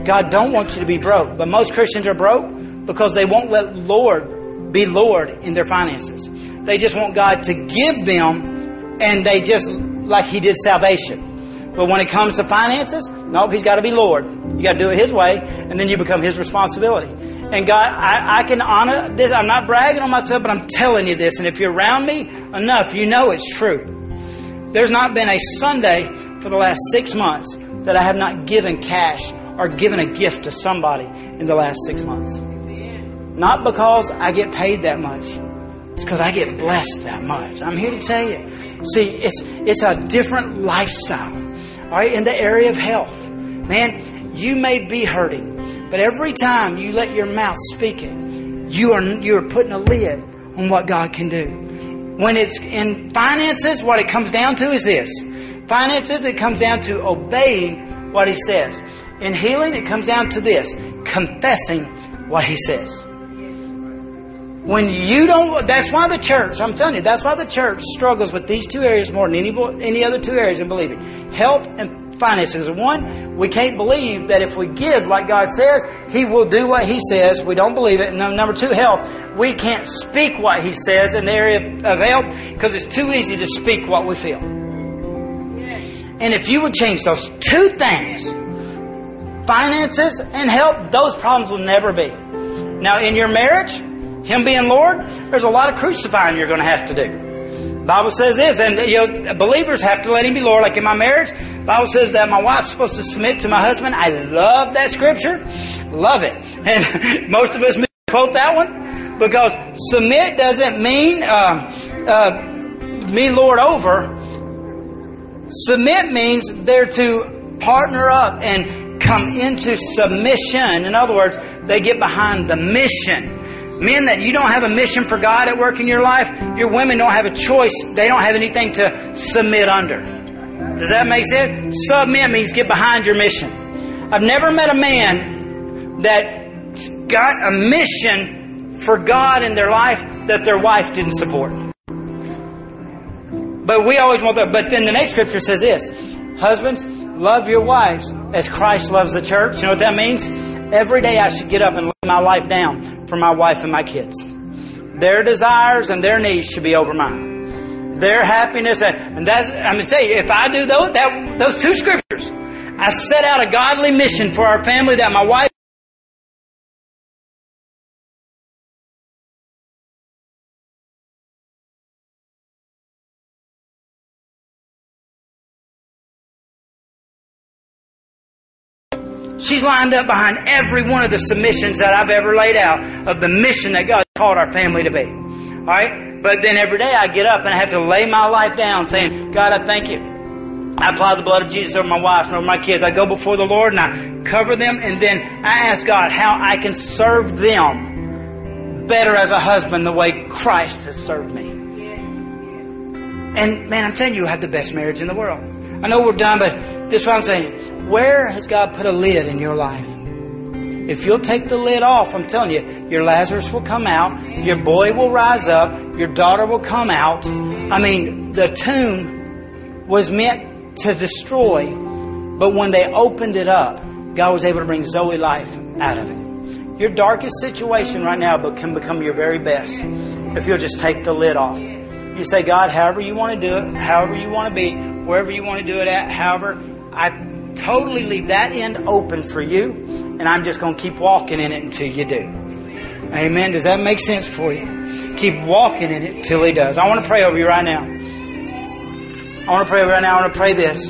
God don't want you to be broke, but most Christians are broke because they won't let Lord be Lord in their finances. They just want God to give them, and they just like He did salvation. But when it comes to finances, nope, He's got to be Lord. You got to do it His way, and then you become His responsibility. And God, I, I can honor this. I'm not bragging on myself, but I'm telling you this. And if you're around me enough, you know it's true. There's not been a Sunday for the last six months that I have not given cash or given a gift to somebody in the last six months. Not because I get paid that much. It's because I get blessed that much. I'm here to tell you. See, it's it's a different lifestyle. All right, in the area of health. Man, you may be hurting, but every time you let your mouth speak it, you are you are putting a lid on what God can do. When it's in finances, what it comes down to is this. Finances, it comes down to obeying what He says. In healing, it comes down to this confessing what He says. When you don't, that's why the church, I'm telling you, that's why the church struggles with these two areas more than any, any other two areas in believing. Health and finances. One, we can't believe that if we give like God says, He will do what He says. We don't believe it. And number two, health. We can't speak what He says in the area of health because it's too easy to speak what we feel. And if you would change those two things, finances and health, those problems will never be. Now, in your marriage, him being Lord, there's a lot of crucifying you're going to have to do. Bible says this, and you know, believers have to let him be Lord. Like in my marriage, Bible says that my wife's supposed to submit to my husband. I love that scripture, love it, and <laughs> most of us quote that one because submit doesn't mean uh, uh, me Lord over. Submit means they're to partner up and come into submission. In other words, they get behind the mission. Men that you don't have a mission for God at work in your life, your women don't have a choice. They don't have anything to submit under. Does that make sense? Submit means get behind your mission. I've never met a man that got a mission for God in their life that their wife didn't support. But we always want that. But then the next scripture says this Husbands, love your wives as Christ loves the church. You know what that means? Every day I should get up and lay my life down for my wife and my kids. Their desires and their needs should be over mine. Their happiness and that I'm gonna tell you, if I do those that those two scriptures, I set out a godly mission for our family that my wife She's lined up behind every one of the submissions that I've ever laid out of the mission that God called our family to be. All right? But then every day I get up and I have to lay my life down saying, God, I thank you. I apply the blood of Jesus over my wife and over my kids. I go before the Lord and I cover them and then I ask God how I can serve them better as a husband the way Christ has served me. And man, I'm telling you, I have the best marriage in the world. I know we're done, but this is what I'm saying. Where has God put a lid in your life? If you'll take the lid off, I'm telling you, your Lazarus will come out, your boy will rise up, your daughter will come out. I mean, the tomb was meant to destroy, but when they opened it up, God was able to bring Zoe life out of it. Your darkest situation right now but can become your very best if you'll just take the lid off. You say, God, however you want to do it, however you want to be, wherever you want to do it at, however, I totally leave that end open for you, and I'm just going to keep walking in it until you do. Amen. Does that make sense for you? Keep walking in it till He does. I want to pray over you right now. I want to pray right now. I want to pray this.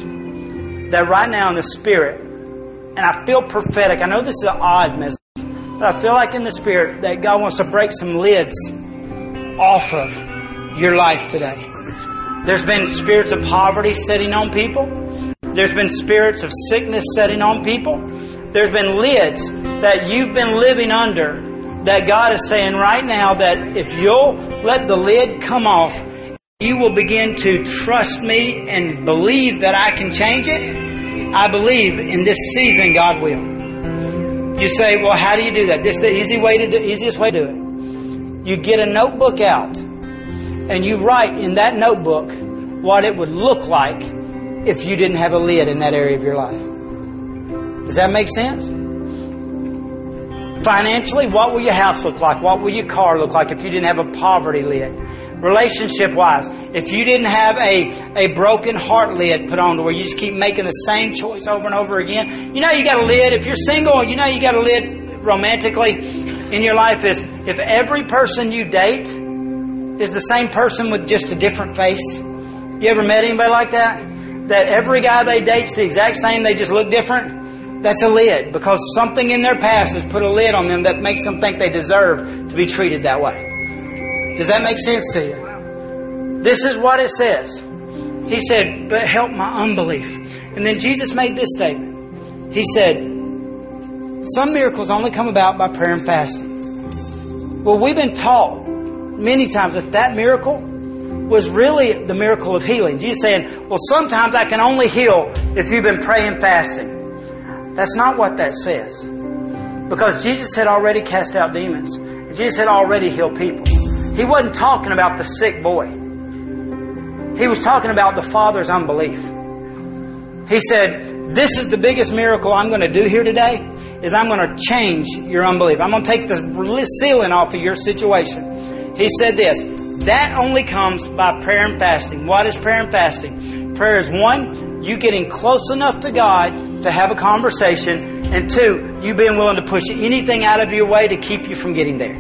That right now in the Spirit, and I feel prophetic. I know this is an odd message, but I feel like in the Spirit that God wants to break some lids off of your life today. There's been spirits of poverty sitting on people. There's been spirits of sickness setting on people. There's been lids that you've been living under that God is saying right now that if you'll let the lid come off, you will begin to trust me and believe that I can change it. I believe in this season God will. You say, well, how do you do that? This is the easy way to do, easiest way to do it. You get a notebook out and you write in that notebook what it would look like if you didn't have a lid in that area of your life. Does that make sense? Financially, what will your house look like? What will your car look like if you didn't have a poverty lid? Relationship wise, if you didn't have a, a broken heart lid put on to where you just keep making the same choice over and over again, you know you got a lid. If you're single, you know you got a lid romantically in your life is if every person you date is the same person with just a different face. You ever met anybody like that? That every guy they date's the exact same, they just look different, that's a lid because something in their past has put a lid on them that makes them think they deserve to be treated that way. Does that make sense to you? This is what it says. He said, But help my unbelief. And then Jesus made this statement. He said, Some miracles only come about by prayer and fasting. Well, we've been taught many times that that miracle was really the miracle of healing. Jesus saying, Well, sometimes I can only heal if you've been praying fasting. That's not what that says. Because Jesus had already cast out demons. Jesus had already healed people. He wasn't talking about the sick boy. He was talking about the father's unbelief. He said, This is the biggest miracle I'm going to do here today is I'm going to change your unbelief. I'm going to take the ceiling off of your situation. He said this, that only comes by prayer and fasting. What is prayer and fasting? Prayer is one, you getting close enough to God to have a conversation, and two, you being willing to push anything out of your way to keep you from getting there.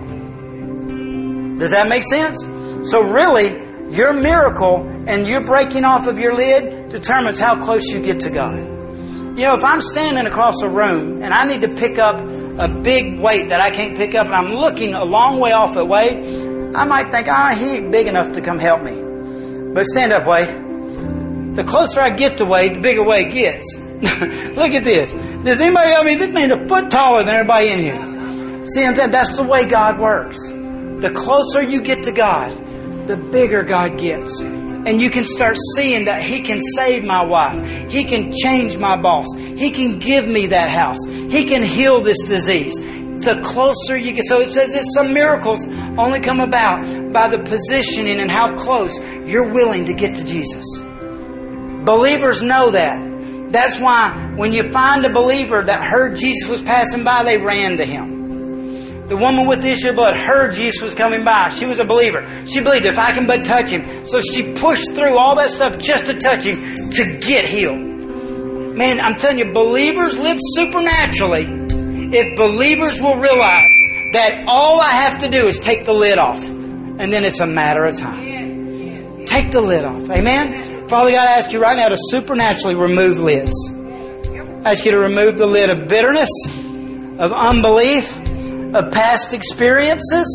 Does that make sense? So really, your miracle and your breaking off of your lid determines how close you get to God. You know, if I'm standing across a room and I need to pick up a big weight that I can't pick up and I'm looking a long way off that weight, I might think, ah, he ain't big enough to come help me. But stand up, Wade. The closer I get to Wade, the bigger Wade gets. <laughs> Look at this. Does anybody, I mean, this man's a foot taller than everybody in here. See, I'm saying that's the way God works. The closer you get to God, the bigger God gets. And you can start seeing that He can save my wife. He can change my boss. He can give me that house. He can heal this disease the closer you get. So it says it's some miracles only come about by the positioning and how close you're willing to get to Jesus. Believers know that. That's why when you find a believer that heard Jesus was passing by, they ran to him. The woman with the issue of blood heard Jesus was coming by. She was a believer. She believed if I can but touch him. So she pushed through all that stuff just to touch him to get healed. Man, I'm telling you, believers live supernaturally if believers will realize that all I have to do is take the lid off. And then it's a matter of time. Take the lid off. Amen? Father God, I ask you right now to supernaturally remove lids. I ask you to remove the lid of bitterness, of unbelief, of past experiences,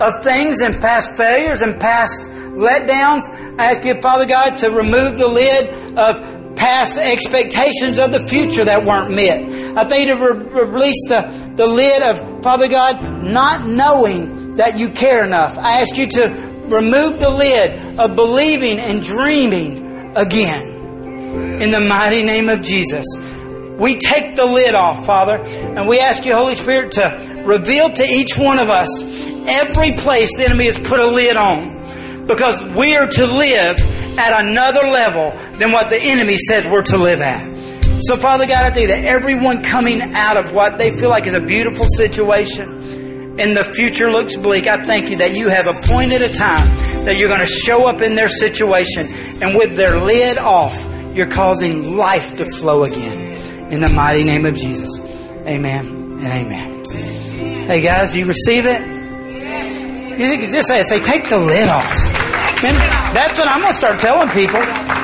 of things and past failures and past letdowns. I ask you, Father God, to remove the lid of past expectations of the future that weren't met. I think to re- release the, the lid of, Father God, not knowing that you care enough. I ask you to remove the lid of believing and dreaming again. In the mighty name of Jesus. We take the lid off, Father, and we ask you, Holy Spirit, to reveal to each one of us every place the enemy has put a lid on. Because we are to live at another level than what the enemy said we're to live at. So, Father God, I thank you that everyone coming out of what they feel like is a beautiful situation and the future looks bleak, I thank you that you have appointed a time that you're going to show up in their situation and with their lid off, you're causing life to flow again. In the mighty name of Jesus. Amen and amen. Hey guys, you receive it? You think just say, say, take the lid off. Man, that's what I'm going to start telling people.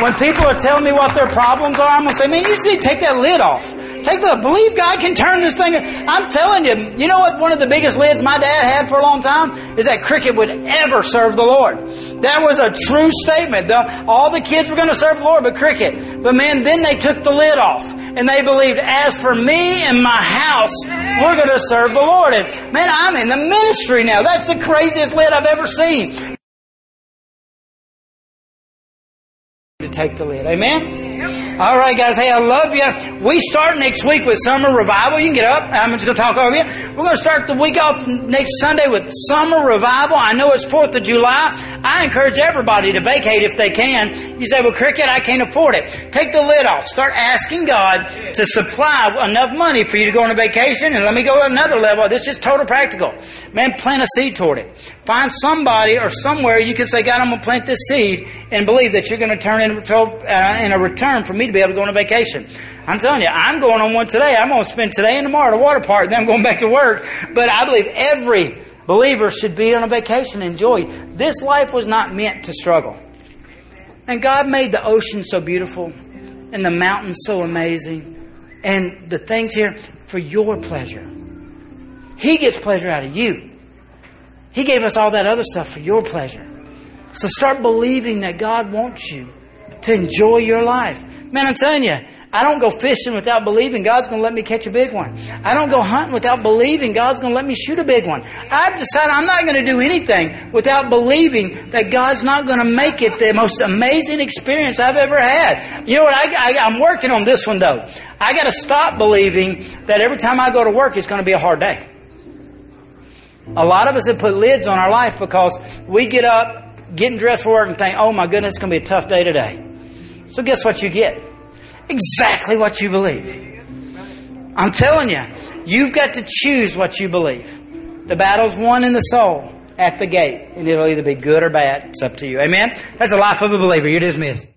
When people are telling me what their problems are, I'm going to say, man, you see, take that lid off. Take the, believe God can turn this thing. I'm telling you, you know what one of the biggest lids my dad had for a long time? Is that Cricket would ever serve the Lord. That was a true statement. The, all the kids were going to serve the Lord but Cricket. But man, then they took the lid off. And they believed, as for me and my house, we're going to serve the Lord. And man, I'm in the ministry now. That's the craziest lid I've ever seen. Take the lid. Amen? All right, guys. Hey, I love you. We start next week with summer revival. You can get up. I'm just going to talk over you. We're going to start the week off next Sunday with summer revival. I know it's 4th of July. I encourage everybody to vacate if they can. You say, well, Cricket, I can't afford it. Take the lid off. Start asking God to supply enough money for you to go on a vacation. And let me go to another level. This is total practical. Man, plant a seed toward it. Find somebody or somewhere you can say, God, I'm going to plant this seed and believe that you're going to turn in, uh, in a for me to be able to go on a vacation. I'm telling you, I'm going on one today. I'm going to spend today and tomorrow at a water park, then I'm going back to work. But I believe every believer should be on a vacation and enjoy. This life was not meant to struggle. And God made the ocean so beautiful and the mountains so amazing and the things here for your pleasure. He gets pleasure out of you. He gave us all that other stuff for your pleasure. So start believing that God wants you to enjoy your life. Man, I'm telling you, I don't go fishing without believing God's going to let me catch a big one. I don't go hunting without believing God's going to let me shoot a big one. I've decided I'm not going to do anything without believing that God's not going to make it the most amazing experience I've ever had. You know what? I, I, I'm working on this one though. I got to stop believing that every time I go to work, it's going to be a hard day. A lot of us have put lids on our life because we get up, getting dressed for work, and think, oh my goodness, it's going to be a tough day today. So guess what you get? Exactly what you believe. I'm telling you, you've got to choose what you believe. The battle's won in the soul at the gate, and it'll either be good or bad. It's up to you. Amen? That's the life of a believer. You're dismissed.